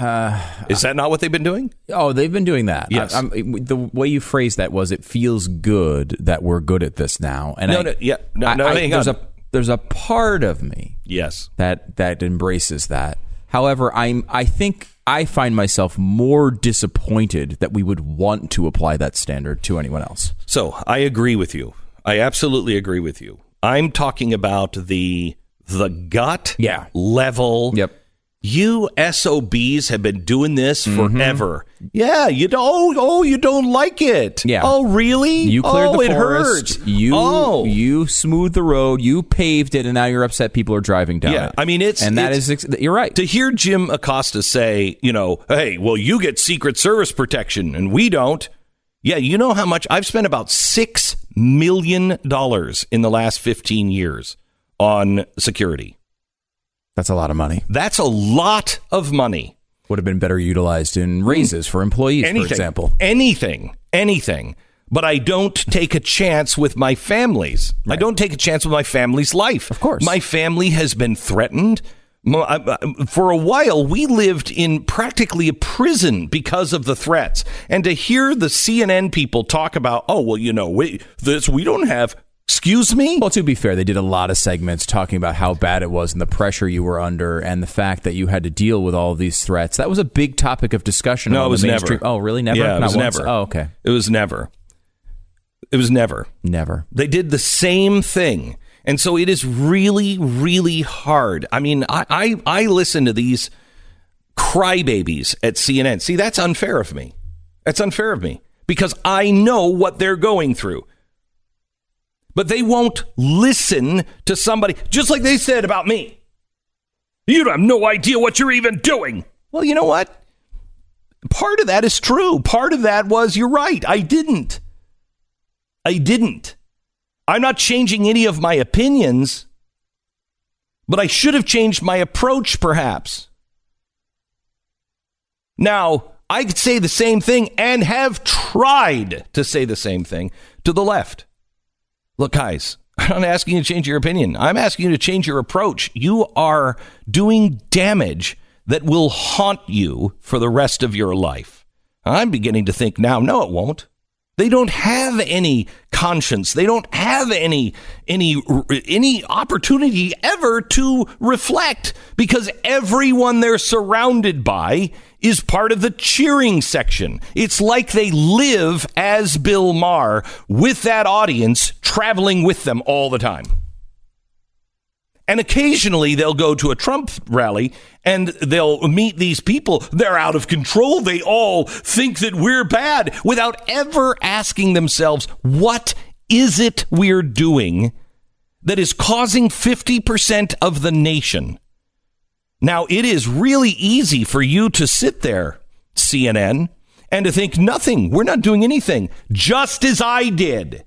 Uh, Is that not what they've been doing? Oh, they've been doing that. Yes. I, the way you phrased that was, it feels good that we're good at this now. And No, I, no, yeah, no, I- no, I- hang there's on. a there's a part of me Yes. that that embraces that. However, I'm I think I find myself more disappointed that we would want to apply that standard to anyone else. So I agree with you. I absolutely agree with you. I'm talking about the the gut Yeah. level Yep. You SOBs have been doing this Mm-hmm. forever. Yeah, you don't. Oh, oh, you don't like it. Yeah. Oh, really? You cleared oh, the it forest. hurts. You oh, you smoothed the road. You paved it, and now you're upset people are driving down Yeah, it. I mean, it's- and that it's- is you're right. to hear Jim Acosta say, you know, hey, well, you get Secret Service protection and we don't. Yeah, you know how much I've spent about six million dollars in the last fifteen years on security. That's a lot of money. That's a lot of money. Would have been better utilized in raises for employees, anything, for example. Anything, anything. But I don't take a chance with my families. I don't take a chance with my family's life. Of course. My family has been threatened. I- I- uh, uh, For a while, we lived in practically a prison because of the threats. And to hear the CNN people talk about, oh, well, you know, we, this, we don't have, excuse me? Well, to be fair, they did a lot of segments talking about how bad it was and the pressure you were under, and the fact that you had to deal with all of these threats. That was a big topic of discussion. No, it was the never. Oh, really? Never? Yeah, it Not was once? never. Oh, okay. It was never. It was never. Never. They did the same thing. And so it is really, really hard. I mean, I, I, I listen to these crybabies at CNN. See, that's unfair of me. That's unfair of me because I know what they're going through. But they won't listen to somebody, just like they said about me. You have no idea what you're even doing. Well, you know what? Part of that is true. Part of that was you're right. I didn't. I didn't. I'm not changing any of my opinions, but I should have changed my approach, perhaps. Now, I could say the same thing and have tried to say the same thing to the left. Look, guys, I'm not asking you to change your opinion. I'm asking you to change your approach. You are doing damage that will haunt you for the rest of your life. I'm beginning to think now, no, it won't. They don't have any conscience. They don't have any any any opportunity ever to reflect because everyone they're surrounded by is part of the cheering section. It's like they live as Bill Maher with that audience traveling with them all the time. And occasionally they'll go to a Trump rally and they'll meet these people. They're out of control. They all think that we're bad without ever asking themselves, what is it we're doing that is causing 50% of the nation? Now, it is really easy for you to sit there, CNN, and to think nothing. We're not doing anything, just as I did.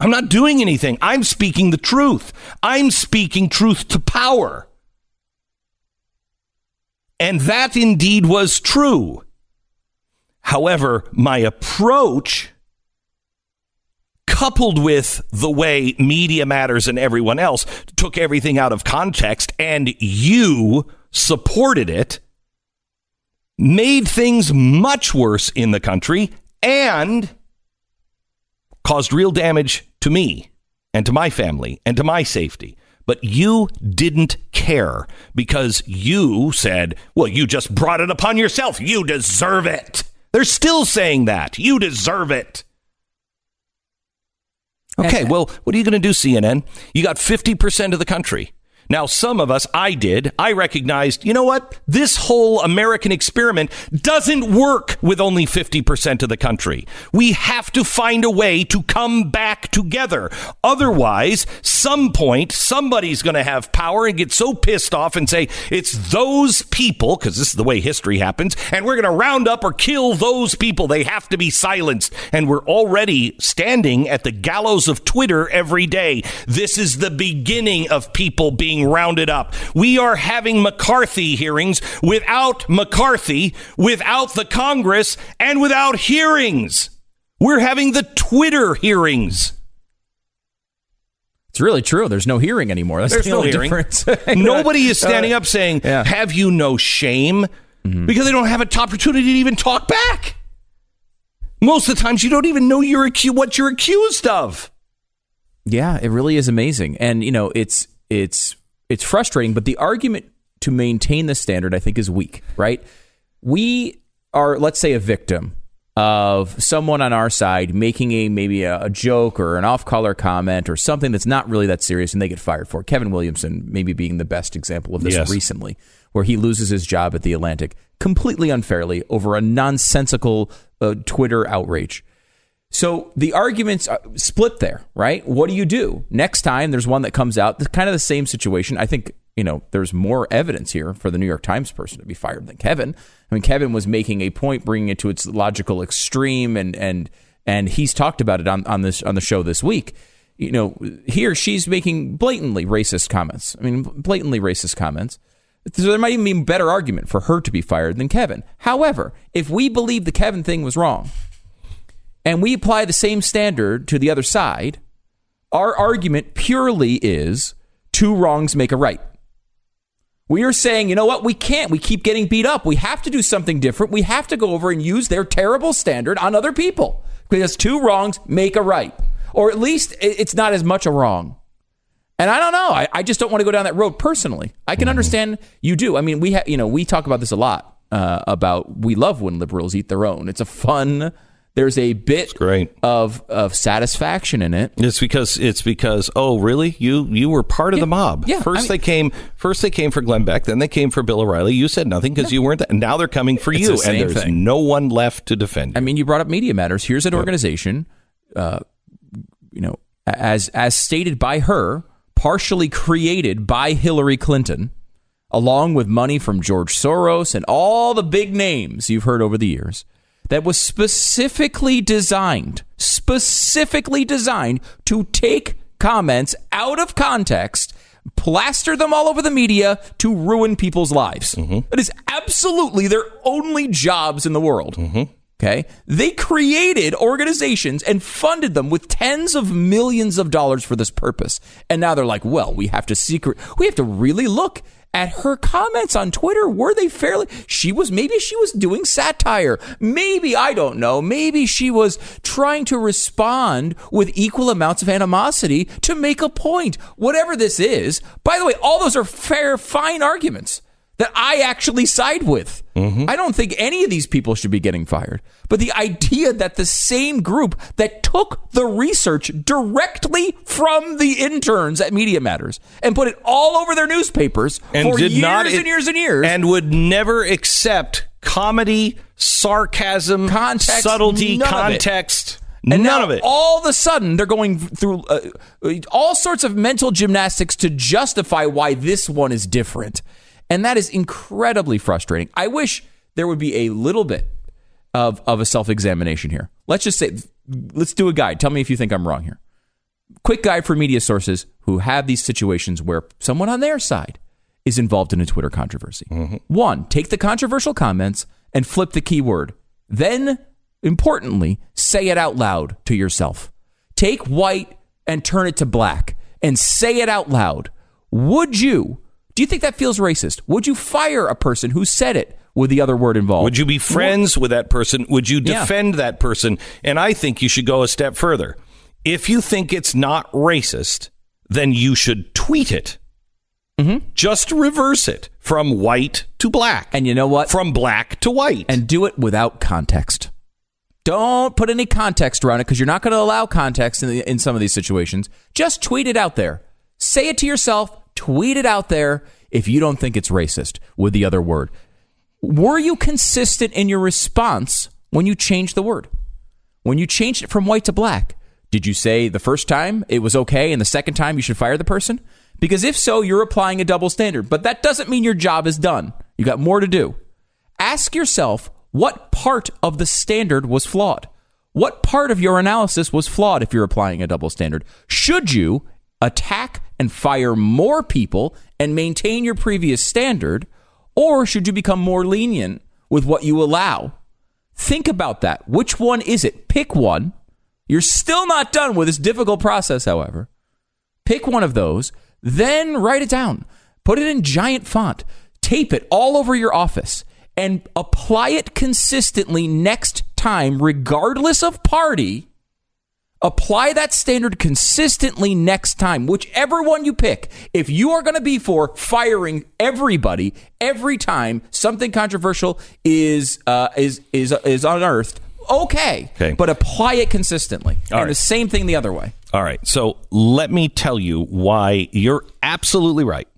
I'm not doing anything. I'm speaking the truth. I'm speaking truth to power. And that indeed was true. However, my approach, coupled with the way Media Matters and everyone else took everything out of context and you supported it, made things much worse in the country and caused real damage to me and to my family and to my safety. But you didn't care because you said, well, you just brought it upon yourself. You deserve it. They're still saying that. You deserve it. Okay, well, what are you going to do, CNN? You got 50% of the country. Now, some of us, I did, I recognized, you know what? This whole American experiment doesn't work with only 50% of the country. We have to find a way to come back together. Otherwise, some point, somebody's going to have power and get so pissed off and say, it's those people, because this is the way history happens, and we're going to round up or kill those people. They have to be silenced. And we're already standing at the gallows of Twitter every day. This is the beginning of people being rounded up. We are having McCarthy hearings without McCarthy, without the Congress, and without hearings. We're having the Twitter hearings. It's really true. There's no hearing anymore. That's There's the no hearing. difference. Nobody is standing up saying, yeah. Have you no shame? Mm-hmm. Because they don't have an opportunity to even talk back. Most of the times, you don't even know you're acu- what you're accused of. Yeah, it really is amazing, and you know, it's it's it's frustrating. But the argument to maintain the standard, I think, is weak. Right? We are, let's say, a victim of someone on our side making a maybe a, a joke or an off-color comment or something that's not really that serious, and they get fired for. it. Kevin Williamson maybe being the best example of this Yes. recently, where he loses his job at the Atlantic completely unfairly over a nonsensical uh, Twitter outrage. So the arguments split there, right? What do you do next time? There's one that comes out, kind of the same situation. I think you know there's more evidence here for the New York Times person to be fired than Kevin. I mean, Kevin was making a point, bringing it to its logical extreme, and and and he's talked about it on on this on the show this week. You know, here she's making blatantly racist comments. I mean, blatantly racist comments. So there might even be a better argument for her to be fired than Kevin. However, if we believe the Kevin thing was wrong, and we apply the same standard to the other side, our argument purely is two wrongs make a right. We are saying, you know what? We can't. We keep getting beat up. We have to do something different. We have to go over and use their terrible standard on other people because two wrongs make a right. Or at least it's not as much a wrong. And I don't know. I, I just don't want to go down that road personally. I can understand you do. I mean, we ha- you know we talk about this a lot uh, about we love when liberals eat their own. It's a fun. There's a bit of of satisfaction in it. It's because it's because oh really you you were part of the mob. yeah, First I mean- they came first they came for Glenn Beck, then they came for Bill O'Reilly. You said nothing because you weren't. That, and now they're coming for It's you, the and there's thing. no one left to defend. You. I mean, you brought up Media Matters. Here's an organization, uh, you know, as as stated by her, partially created by Hillary Clinton, along with money from George Soros and all the big names you've heard over the years, that was specifically designed, specifically designed to take comments out of context. Plaster them all over the media to ruin people's lives. Mm-hmm. That is absolutely their only jobs in the world. Mm-hmm. Okay. They created organizations and funded them with tens of millions of dollars for this purpose. And now they're like, well, we have to secret, we have to really look at her comments on Twitter. Were they fairly? She was, maybe she was doing satire. Maybe, I don't know. Maybe she was trying to respond with equal amounts of animosity to make a point. Whatever this is. By the way, all those are fair, fine arguments that I actually side with. I don't think any of these people should be getting fired. But the idea that the same group that took the research directly from the interns at Media Matters and put it all over their newspapers and for years not and years and years. and would never accept comedy, sarcasm, Context, subtlety, none of it. context. And none of it. All of a sudden, they're going through uh, all sorts of mental gymnastics to justify why this one is different. And that is incredibly frustrating. I wish there would be a little bit of, of a self examination here. Let's just say, let's do a guide. Tell me if you think I'm wrong here. Quick guide for media sources who have these situations where someone on their side is involved in a Twitter controversy. Mm-hmm. One, take the controversial comments and flip the keyword. Then, importantly, say it out loud to yourself. Take white and turn it to black and say it out loud. Would you? Do you think that feels racist? Would you fire a person who said it with the other word involved? Would you be friends with that person? Would you Yeah. defend that person? And I think you should go a step further. If you think it's not racist, then you should tweet it. Just reverse it from white to black. Mm-hmm. And you know what? From black to white. and do it without context. Don't put any context around it because you're not going to allow context in, the, in some of these situations. Just tweet it out there. Say it to yourself. Tweet it out there if you don't think it's racist with the other word. Were you consistent in your response when you changed the word? When you changed it from white to black, did you say the first time it was okay and the second time you should fire the person? Because if so, you're applying a double standard. But that doesn't mean your job is done. You got more to do. Ask yourself what part of the standard was flawed? What part of your analysis was flawed if you're applying a double standard? Should you attack and fire more people and maintain your previous standard? Or should you become more lenient with what you allow? Think about that. Which one is it? Pick one. You're still not done with this difficult process, however. Pick one of those, then write it down. Put it in giant font. Tape it all over your office and apply it consistently next time, regardless of party. Apply that standard consistently next time, whichever one you pick. If you are going to be for firing everybody every time something controversial is uh, is is is unearthed, okay, Okay. but apply it consistently. All and right. the same thing the other way. All right. So let me tell you why you're absolutely right.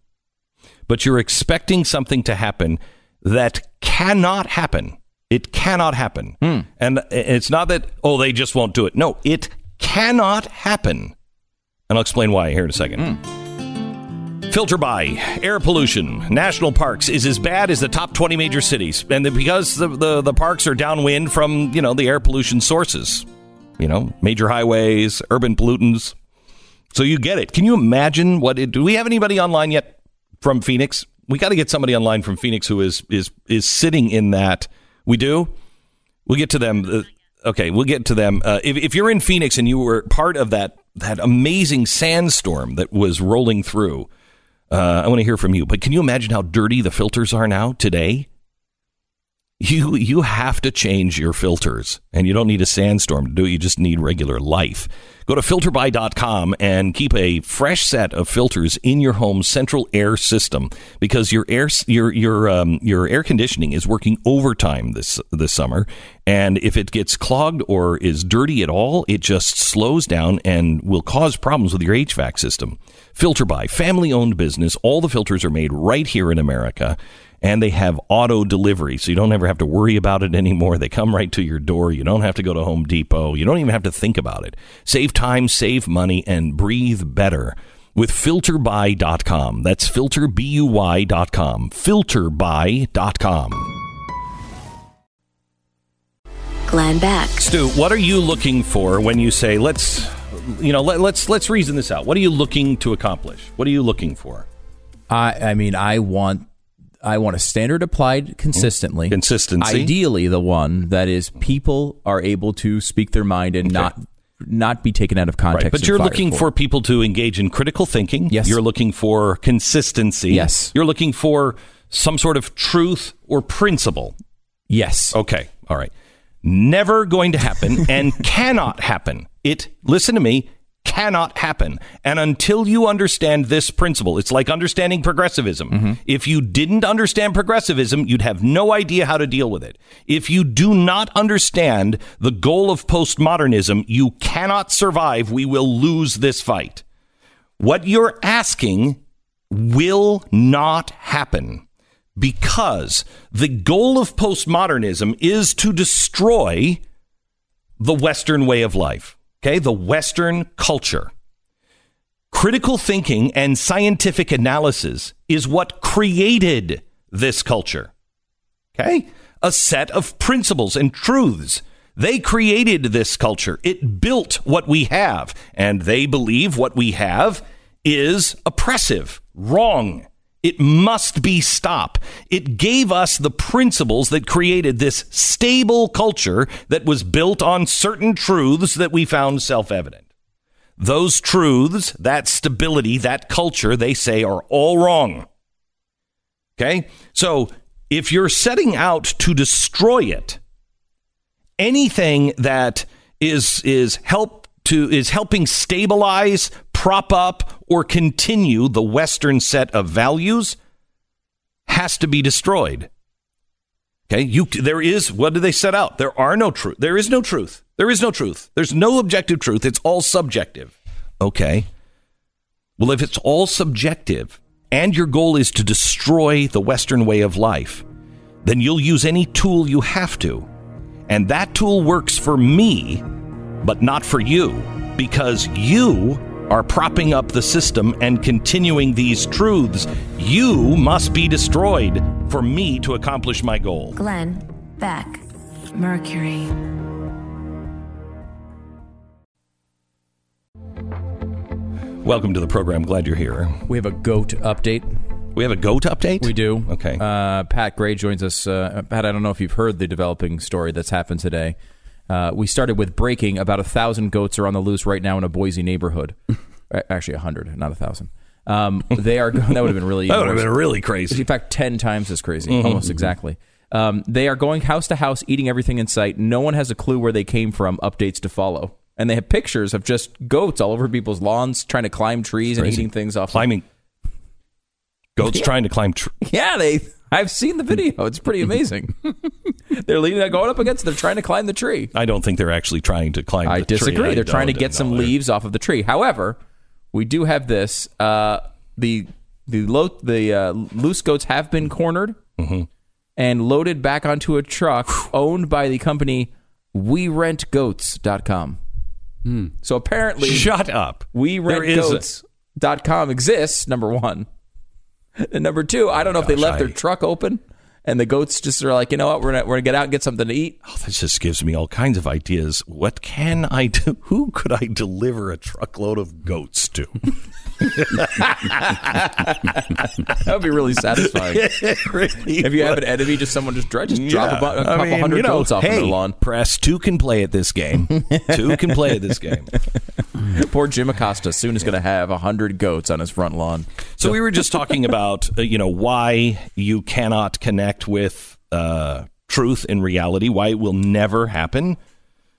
But you're expecting something to happen that cannot happen. It cannot happen. And it's not that, oh, they just won't do it. No, it cannot happen. And I'll explain why here in a second. Mm-hmm. Filter by air pollution. National parks is as bad as the top 20 major cities. And because the, the, the parks are downwind from, you know, the air pollution sources, you know, major highways, urban pollutants. So you get it. Can you imagine what it, do we have anybody online yet from Phoenix? We got to get somebody online from Phoenix who is, is, is sitting in that. We do? We'll get to them. Okay, we'll get to them. Uh, if, if you're in Phoenix and you were part of that, that amazing sandstorm that was rolling through, uh, I want to hear from you. But can you imagine how dirty the filters are now today? You you have to change your filters, and you don't need a sandstorm to do it. You just need regular life. Go to filterbuy.com and keep a fresh set of filters in your home's central air system because your air your your um, your air conditioning is working overtime this this summer, and if it gets clogged or is dirty at all, it just slows down and will cause problems with your HVAC system. FilterBuy, family owned business. All the filters are made right here in America and they have auto delivery, so you don't ever have to worry about it anymore. They come right to your door. You don't have to go to Home Depot. You don't even have to think about it. Save time, save money, and breathe better with filterbuy.com. That's filterbuy.com. Filterby.com. Glenn Beck. Stu, what are you looking for when you say let's you know, let, let's let's reason this out. What are you looking to accomplish? What are you looking for? I, I mean, I want, I want a standard applied consistently. Mm-hmm. Consistency. Ideally, the one that is people are able to speak their mind and not not be taken out of context. Right, but you're looking for people to engage in critical thinking. Yes. You're looking for consistency. Yes. You're looking for some sort of truth or principle. yes. Okay. All right. Never going to happen and cannot happen. It, listen to me, cannot happen. And until you understand this principle, it's like understanding progressivism. Mm-hmm. If you didn't understand progressivism, you'd have no idea how to deal with it. If you do not understand the goal of postmodernism, you cannot survive. We will lose this fight. What you're asking will not happen because the goal of postmodernism is to destroy the Western way of life, okay? The Western culture. Critical thinking and scientific analysis is what created this culture, okay? A set of principles and truths. They created this culture. It built what we have, and they believe what we have is oppressive, wrong. It must be stop. It gave us the principles that created this stable culture that was built on certain truths that we found self evident. Those truths, that stability, that culture, they say are all wrong. Okay? So if you're setting out to destroy it, anything that is is help to is helping stabilize, prop up, or continue the Western set of values has to be destroyed. Okay, you there is what do they set out? There are no truth. There is no truth. There is no truth. There's no objective truth. It's all subjective. Okay. Well, if it's all subjective and your goal is to destroy the Western way of life, then you'll use any tool you have to. And that tool works for me, but not for you, because you are propping up the system and continuing these truths. You must be destroyed for me to accomplish my goal. Glenn Beck. Mercury. Welcome to the program. Glad you're here. We have a goat update. We have a goat update? We do. Okay. Uh, Pat Gray joins us. Uh, Pat, I don't know if you've heard the developing story that's happened today. Uh, we started with breaking. About a thousand goats are on the loose right now in a Boise neighborhood. Actually, a hundred, not a thousand. Um, they are. That would have been really. That would have been really crazy. In fact, ten times as crazy, Mm-hmm. almost exactly. Um, they are going house to house, eating everything in sight. No one has a clue where they came from. Updates to follow, and they have pictures of just goats all over people's lawns, trying to climb trees and eating things off. Climbing. Goats trying to climb. Tr- Yeah, they. I've seen the video. It's pretty amazing. they're leaning, going up against. They're trying to climb the tree. I don't think they're actually trying to climb. I the tree. I disagree. I They're trying to get some know. leaves off of the tree. However, we do have this. Uh, the the lo- the uh, loose goats have been cornered Mm-hmm. and loaded back onto a truck owned by the company WeRentGoats.com. So apparently, Shut up. we There rent goats.com exists number one and number two i don't know if they Gosh, left their truck open and the goats just are like you know what we're gonna, we're gonna get out and get something to eat Oh, this just gives me all kinds of ideas. What can I do? Who could I deliver a truckload of goats to? that would be really satifying if you have an enemy just someone just, dr- just drop a, bu- a I couple mean, hundred you know, goats off hey, on their lawn. Press two can play at this game. two can play at this game. poor jim acosta soon is gonna have a hundred goats on his front lawn. So we were just talking about uh, you know why you cannot connect with uh, truth and reality, why it will never happen,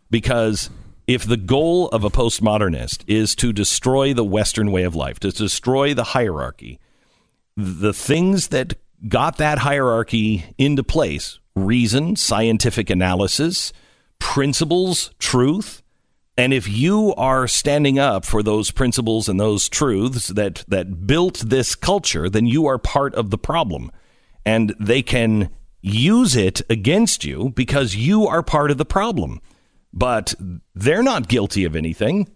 because if the goal of a postmodernist is to destroy the Western way of life, to destroy the hierarchy, the things that got that hierarchy into place reason, scientific analysis, principles, truth. And if you are standing up for those principles and those truths that, that built this culture, then you are part of the problem. And they can use it against you because you are part of the problem. But they're not guilty of anything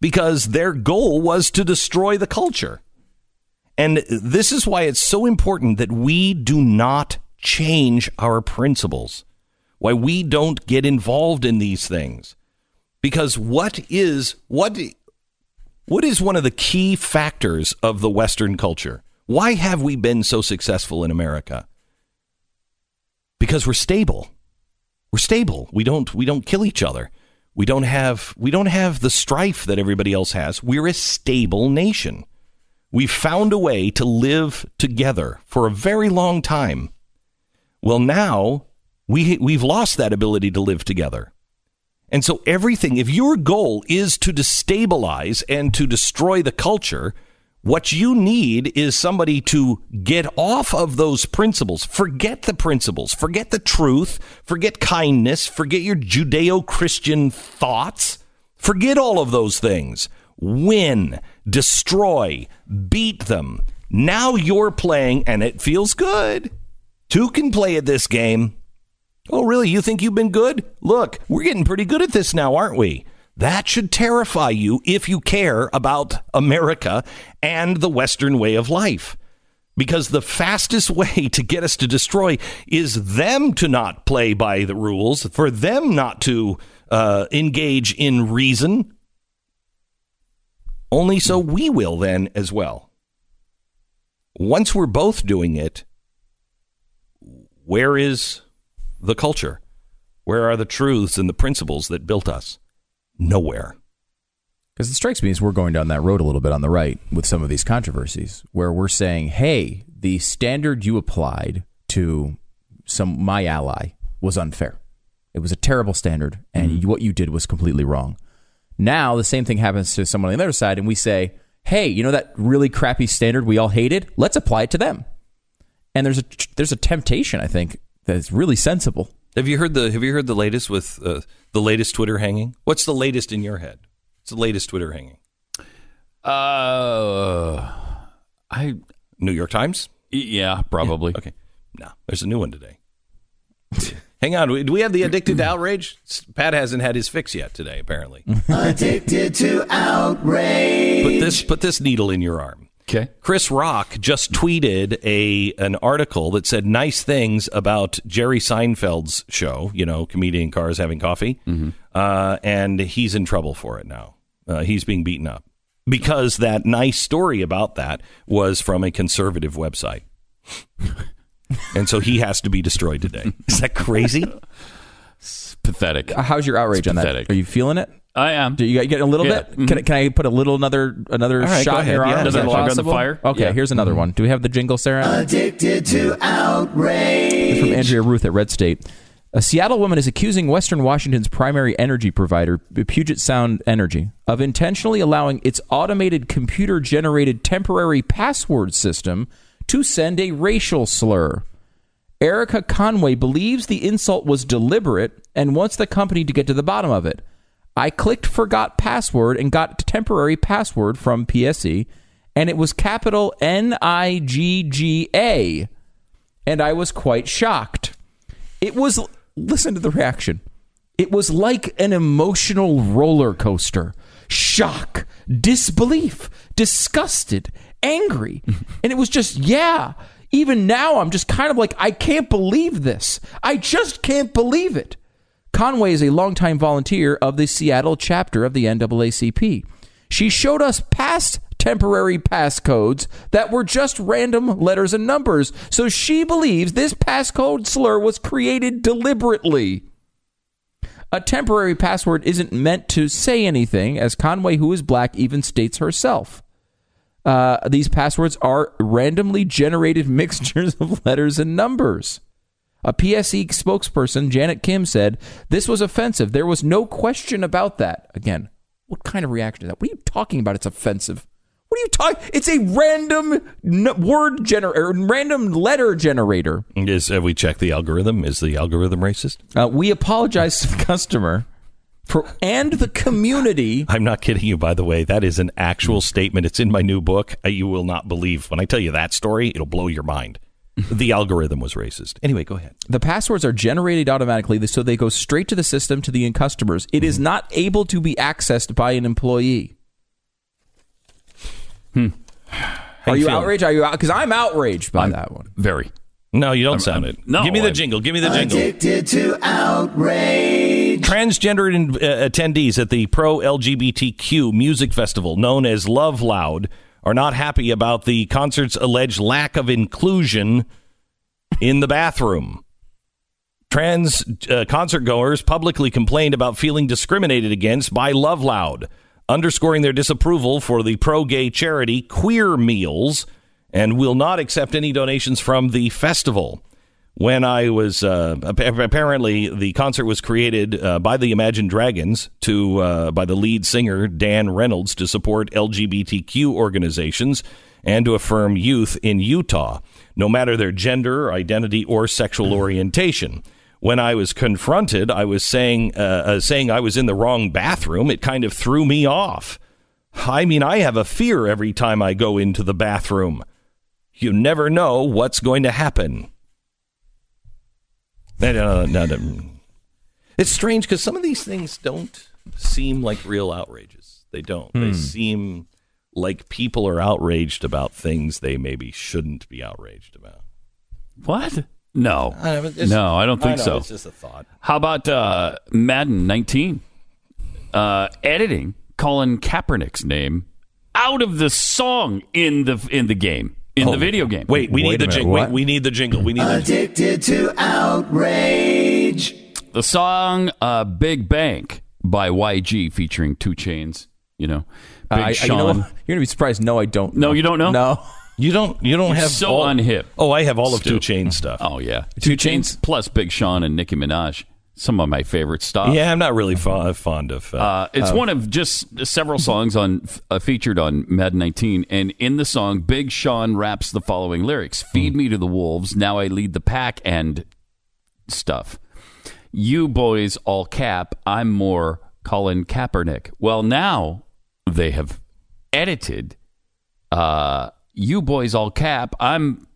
because their goal was to destroy the culture. And this is why it's so important that we do not change our principles, why we don't get involved in these things. Because what is what what is one of the key factors of the Western culture? Why have we been so successful in America? Because we're stable. We're stable. We don't we don't kill each other. We don't have we don't have the strife that everybody else has. We're a stable nation. We've found a way to live together for a very long time. Well, now we we've lost that ability to live together. And so everything, if your goal is to destabilize and to destroy the culture, what you need is somebody to get off of those principles. Forget the principles. Forget the truth. Forget kindness. Forget your Judeo Christian thoughts. Forget all of those things. Win, destroy, beat them. Now you're playing, and it feels good. Two can play at this game. Oh, really? You think you've been good? Look, we're getting pretty good at this now, aren't we? That should terrify you if you care about America and the Western way of life. Because the fastest way to get us to destroy is them to not play by the rules, for them not to uh, engage in reason. Only so we will then as well. Once we're both doing it, where is the culture? Where are the truths and the principles that built us? Nowhere. Because it strikes me as we're going down that road a little bit on the right with some of these controversies, where we're saying, "Hey, the standard you applied to some my ally was unfair. It was a terrible standard, and mm-hmm. what you did was completely wrong." Now the same thing happens to someone on the other side, and we say, "Hey, you know that really crappy standard we all hated? Let's apply it to them." And there's a there's a temptation, I think, that's really sensible. Have you heard the Have you heard the latest with uh, the latest Twitter hanging? What's the latest in your head? What's the latest Twitter hanging? Uh, I New York Times. yeah, probably. Okay, no, there's a new one today. Hang on, do we have the addicted to outrage? Pat hasn't had his fix yet today, apparently. Addicted to outrage. Put this put this needle in your arm. Okay. Chris Rock just tweeted a an article that said nice things about Jerry Seinfeld's show. You know, comedian cars having coffee, uh, and he's in trouble for it now. Uh, he's being beaten up because that nice story about that was from a conservative website, and so he has to be destroyed today. Is that crazy? Pathetic. Uh, How's your outrage on that? pathetic. Are you feeling it? I am. Do you get a little Yeah. bit? Mm-hmm. Can, I- can I put a little another another All right, go shot in your ahead. arm? Yeah, another log on the fire? Okay, Yeah. here's another mm-hmm. one. Do we have the jingle, Sarah? Addicted to outrage. It's from Andrea Ruth at Red State. A Seattle woman is accusing Western Washington's primary energy provider, Puget Sound Energy, of intentionally allowing its automated computer generated temporary password system to send a racial slur. Erica Conway believes the insult was deliberate and wants the company to get to the bottom of it. I clicked forgot password and got temporary password from PSE, and it was capital N I G G A, and I was quite shocked. It was, listen to the reaction. It was like an emotional roller coaster. Shock, disbelief, disgusted, angry. and it was just, yeah. Even now, I'm just kind of like, I can't believe this. I just can't believe it. Conway is a longtime volunteer of the Seattle chapter of the NAACP. She showed us past temporary passcodes that were just random letters and numbers, so she believes this passcode slur was created deliberately. A temporary password isn't meant to say anything, as Conway, who is black, even states herself. Uh, these passwords are randomly generated mixtures of letters and numbers. A PSE spokesperson, Janet Kim, said this was offensive. There was no question about that. Again, what kind of reaction is that? What are you talking about? It's offensive. What are you talking? It's a random n- word generator, random letter generator. Is have we checked the algorithm? Is the algorithm racist? Uh, we apologize to the customer for and the community. I'm not kidding you, by the way. That is an actual statement. It's in my new book. You will not believe when I tell you that story. It'll blow your mind. The algorithm was racist. Anyway, go ahead. The passwords are generated automatically, so they go straight to the system to the end customers. It is not able to be accessed by an employee. How Are you feeling? outraged? Are you out? Because I'm outraged by that one. Very. No, you don't sound it. no, give me the I'm- jingle. Give me the jingle. Addicted to outrage. Transgender in, uh, attendees at the pro LGBTQ music festival known as Love Loud are not happy about the concert's alleged lack of inclusion in the bathroom. Trans uh, concert goers publicly complained about feeling discriminated against by Love Loud, underscoring their disapproval for the pro gay charity Queer Meals and will not accept any donations from the festival. When I was uh, apparently the concert was created uh, by the Imagine Dragons to uh, by the lead singer Dan Reynolds to support LGBTQ organizations and to affirm youth in Utah, no matter their gender, identity, or sexual orientation. When I was confronted, I was saying uh, uh, saying I was in the wrong bathroom. It kind of threw me off. I mean, I have a fear every time I go into the bathroom. You never know what's going to happen. No, no. It's strange because some of these things don't seem like real outrages. They don't. They seem like people are outraged about things they maybe shouldn't be outraged about. What? No. I it's- no, I don't think I know, so. It's just a thought. How about uh, Madden 19? Uh, editing Colin Kaepernick's name out of the song in the in the game in the video game. Wait, we Wait need the jingle. Wait, we need the jingle. We need the Addicted to outrage. the song uh, "Big Bank" by YG featuring Two Chainz. You know, Big I- I- Sean. you know, you're gonna be surprised. No, I don't. No, you don't know? No. You don't. You don't You're have so all, unhip. Oh, I have all of Stu. Two Chain stuff. oh yeah, Two Chainz plus Big Sean and Nicki Minaj. Some of my favorite stuff. Yeah, I'm not really fo- fond of. Uh, Uh, it's one of just several songs on uh, featured on Madden 19, and in the song, Big Sean raps the following lyrics: "Feed me to the wolves, now I lead the pack," and stuff. You boys all cap. I'm more Colin Kaepernick. Well, now they have edited. Uh, you boys all cap. I'm,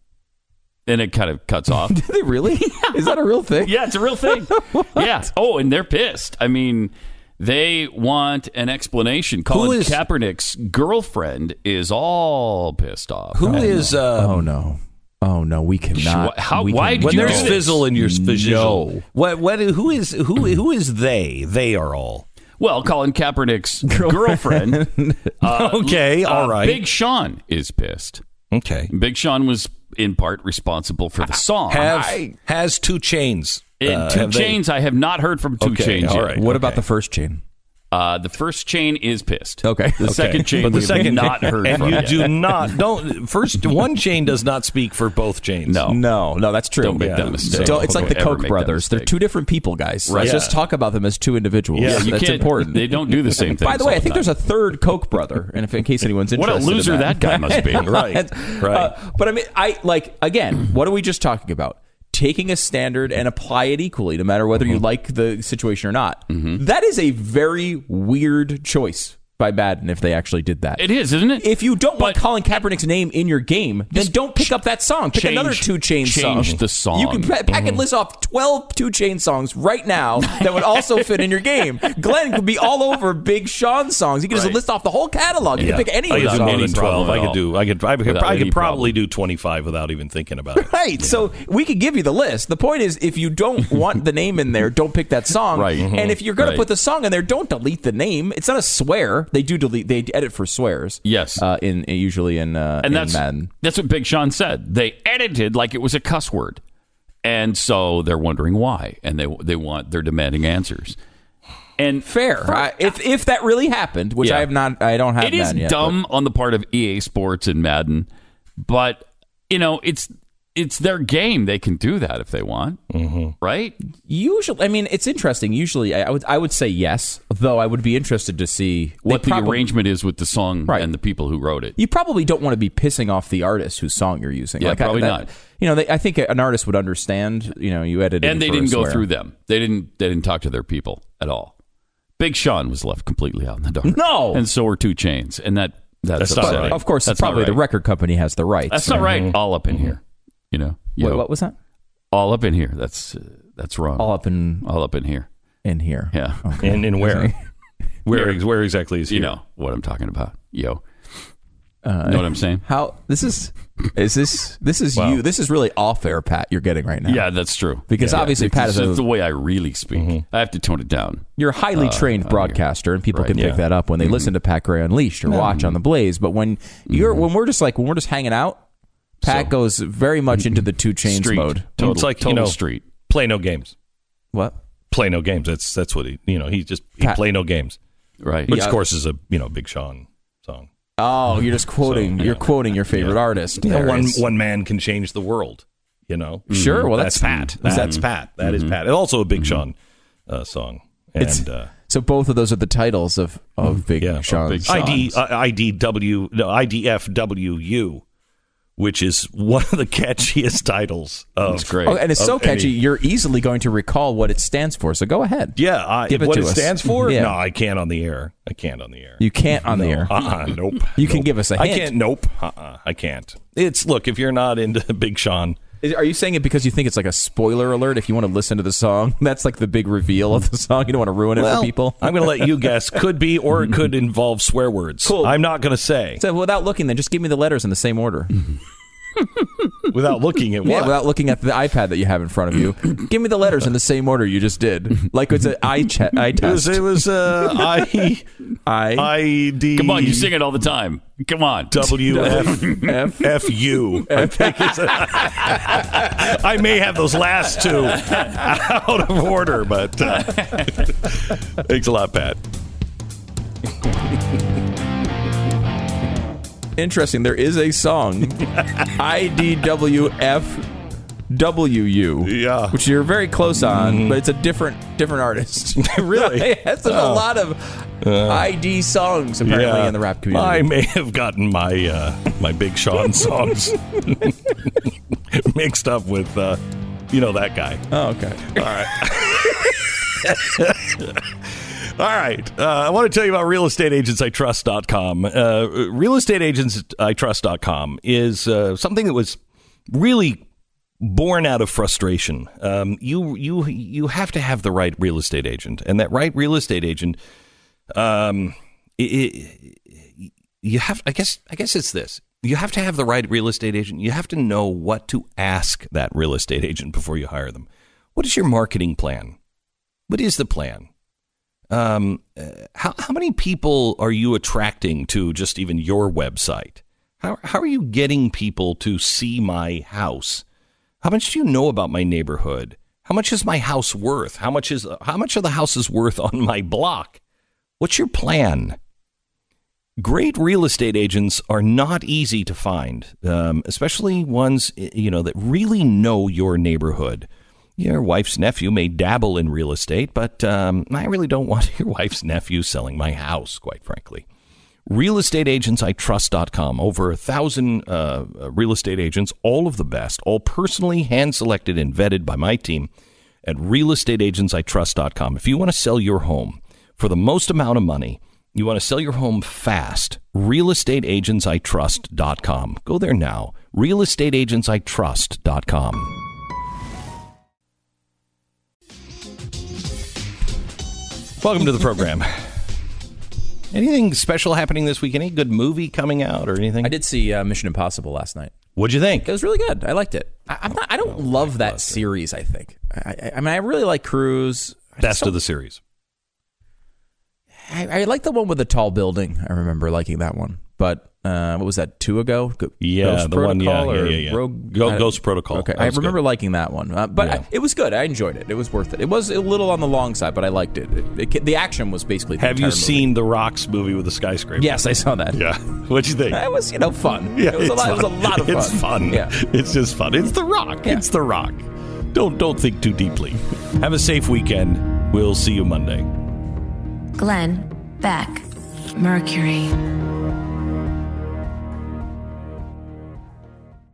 and it kind of cuts off. Did they really? Is that a real thing? Yeah, it's a real thing. yeah. Oh, and they're pissed. I mean, they want an explanation. Colin is- Kaepernick's girlfriend is all pissed off. who is? Uh, Oh no. Oh no. We cannot. Wh- how- we why can- did when you there's do fizzle in your fizzle, No. what? What? Who is? Who? Who is they? They are all. Well, Colin Kaepernick's girlfriend. uh, Okay, uh, all right. Big Sean is pissed. Okay. Big Sean was in part responsible for the song. Have has two chains. In Uh, Two have they- Chains, I have not heard from Two Okay, Chains all yet. right. What about the first chain? Uh, the first chain is pissed. Okay. The Okay. second chain, but the second not heard and from you yet. do not don't first one chain does not speak for both chains. No. No, no, that's true. Don't make Yeah. that mistake. Don't- it's like the Don't ever Koch brothers. They're two different people, guys. Right. Let's just talk about them as two individuals. Yeah, you that's important. They don't do the same thing. By the way, I think there's a third Koch brother, and if in case anyone's interested, What interested, a in loser that guy must be. Right. Right. Uh, but I mean, I like again. What are we just talking about? Taking a standard and apply it equally, no matter whether you Mm-hmm. like the situation or not. That is a very weird choice by Madden if they actually did that. It is, isn't it? if you don't want Colin Kaepernick's name in your game, then don't pick up that song. Pick change- another two chain song. change the song. You can pa- pack and list off twelve two chain songs right now that would also fit in your game. Glenn could be all over Big Sean songs. He could just list off the whole catalog. You Yeah. can pick any I of could the do songs. Any twelve. I at could do. I could. I could, I could probably problem. do twenty-five without even thinking about it. Right. So we could give you the list. The point is, if you don't want the name in there, don't pick that song. Right. Mhm. And if you're going Right. to put the song in there, don't delete the name. It's not a swear. They do delete. They edit for swears. Yes. Uh, in usually in uh, and in that's Madden. that's what Big Sean said. They edited like it was a cuss word, and so they're wondering why, and they they want they're demanding answers. And Fair. I, if if that really happened, which Yeah. I have not, I don't have. it is yet, dumb on the part of EA Sports and Madden, but you know it's it's their game. They can do that if they want, mm-hmm. right? Usually, I mean, it's interesting. Usually, I, I would I would say yes, though I would be interested to see What the probably- arrangement is with the song Right. and the people who wrote it. You probably don't want to be pissing off the artist whose song you're using. Yeah, I- probably that- not. You know, they, I think an artist would understand. You know, you edited, and they didn't go through them. They didn't. They didn't talk to their people at all. Big Sean was left completely out in the dark. No! and so were Two Chainz, and that that's, That's not right. Of course, that's probably the record company has the rights. That's not right. All up in here, you know. Wait, Yo, what was that? all up in here? That's uh, that's wrong. All up in all up in here. in here. Yeah, And, and where? where? ex- Where exactly is he? you here? know what I'm talking about. Yo, Uh, know what I'm saying? How this is? Is this this is Wow. you? This is really off air, Pat. You're getting right now. Yeah, that's true. Because Yeah, obviously it's Pat is just a- the way I really speak. Mm-hmm. I have to tone it down. You're a highly trained broadcaster, and people Right. can pick that up when they listen to Pat Gray Unleashed or watch on the Blaze. But when you're when we're just like when we're just hanging out, Pat So- goes very much into the two chains Street mode. Total, It's like, you know- street. Play no games. What? Play no games. That's that's what he. You know, he just he Pat- play no games. Right. Which Yeah. of course is a you know Big Sean song. Oh, you're just quoting. So, you're yeah. quoting your favorite artist. You know, one is- one man can change the world. You know. Sure, well, that's- Pat. That's Pat. That is Pat. And also a Big Sean uh, song. And It's- uh, So both of those are the titles of of Big yeah, Sean's. Big ID songs. uh, IDW no, IDFWU, which is one of the catchiest titles of. That's great. Oh, and it's so of any- catchy. You're easily going to recall what it stands for. So go ahead. Yeah, I, Give it what to it us. stands for? Yeah. No, I can't on the air. I can't on the air. You can't on the air. Uh-uh, nope. You can give us a I hint. I can't. Nope. Uh-uh, I can't. It's look. If you're not into Big Sean, Is- Are you saying it because you think it's like a spoiler alert? If you want to listen to the song, that's like the big reveal of the song. You don't want to ruin it well, for people. I'm going to let you guess. Could be, or it could involve swear words. Cool. I'm not going to say So without looking, then just give me the letters in the same order. without looking at what. Yeah, without looking at the iPad that you have in front of you. give me the letters in the same order you just did, like it's an eye, che- eye it was. It was. Uh, I. I I D. Come on, you sing it all the time. Come on. W F F. F U. I think it's. I may have those last two out of order, but uh, thanks a lot, Pat. Interesting. There is a song, IDWFWU. Yeah. Which you're very close on, but it's a different different artist. Really? there's a lot of ID songs apparently in the rap community. I may have gotten my uh, my Big Sean songs mixed up with uh, you know that guy. oh, okay. All right. Uh, I want to tell you about realestateagentsitrust.com. Uh, realestateagentsitrust.com is uh, something that was really born out of frustration. Um, you you you have to have the right real estate agent, and that right real estate agent, um, i i you have. I guess I guess it's this. You have to have the right real estate agent. You have to know what to ask that real estate agent before you hire them. What is your marketing plan? What is the plan? Um, how how many people are you attracting to just even your website? How how are you getting people to see my house? How much do you know about my neighborhood? How much is my house worth? How much is how much of the house is worth on my block? What's your plan? Great real estate agents are not easy to find, um, especially ones you know that really know your neighborhood. Your wife's nephew may dabble in real estate, but um, I really don't want your wife's nephew selling my house, quite frankly. realestateagentsitrust.com. Over a thousand uh, uh, real estate agents, all of the best, all personally hand selected and vetted by my team at realestateagentsitrust.com. If you want to sell your home for the most amount of money, you want to sell your home fast, realestateagentsitrust.com. Go there now. realestateagentsitrust.com. Welcome to the program. Anything special happening this week? Any good movie coming out or anything? I did see uh, Mission Impossible last night. What'd you think? It was really good. I liked it. I, I'm not, I don't love that series. I think. I, I, I mean, I really like Cruise. I just Best don't- of the series. I, I like the one with the tall building. I remember liking that one. But uh, what was that? Two ago? Go- Yeah, Ghost the one- yeah, yeah, yeah, yeah. Rogue- Go- I- Ghost Protocol. Okay, I remember good. liking that one. Uh, but Yeah. I, it was good. I enjoyed it. It was worth it. It was a little on the long side, but I liked it. It- it- the action was basically. The Have you entire movie. seen The Rock's movie with the skyscraper? Yes, I saw that. Yeah. What'd you think? It was you know fun. Yeah, it was a it's lot. It was a lot of fun. It's fun. Yeah. It's just fun. It's The Rock. Yeah. It's The Rock. Don't don't think too deeply. Have a safe weekend. We'll see you Monday. Glenn Beck, Mercury.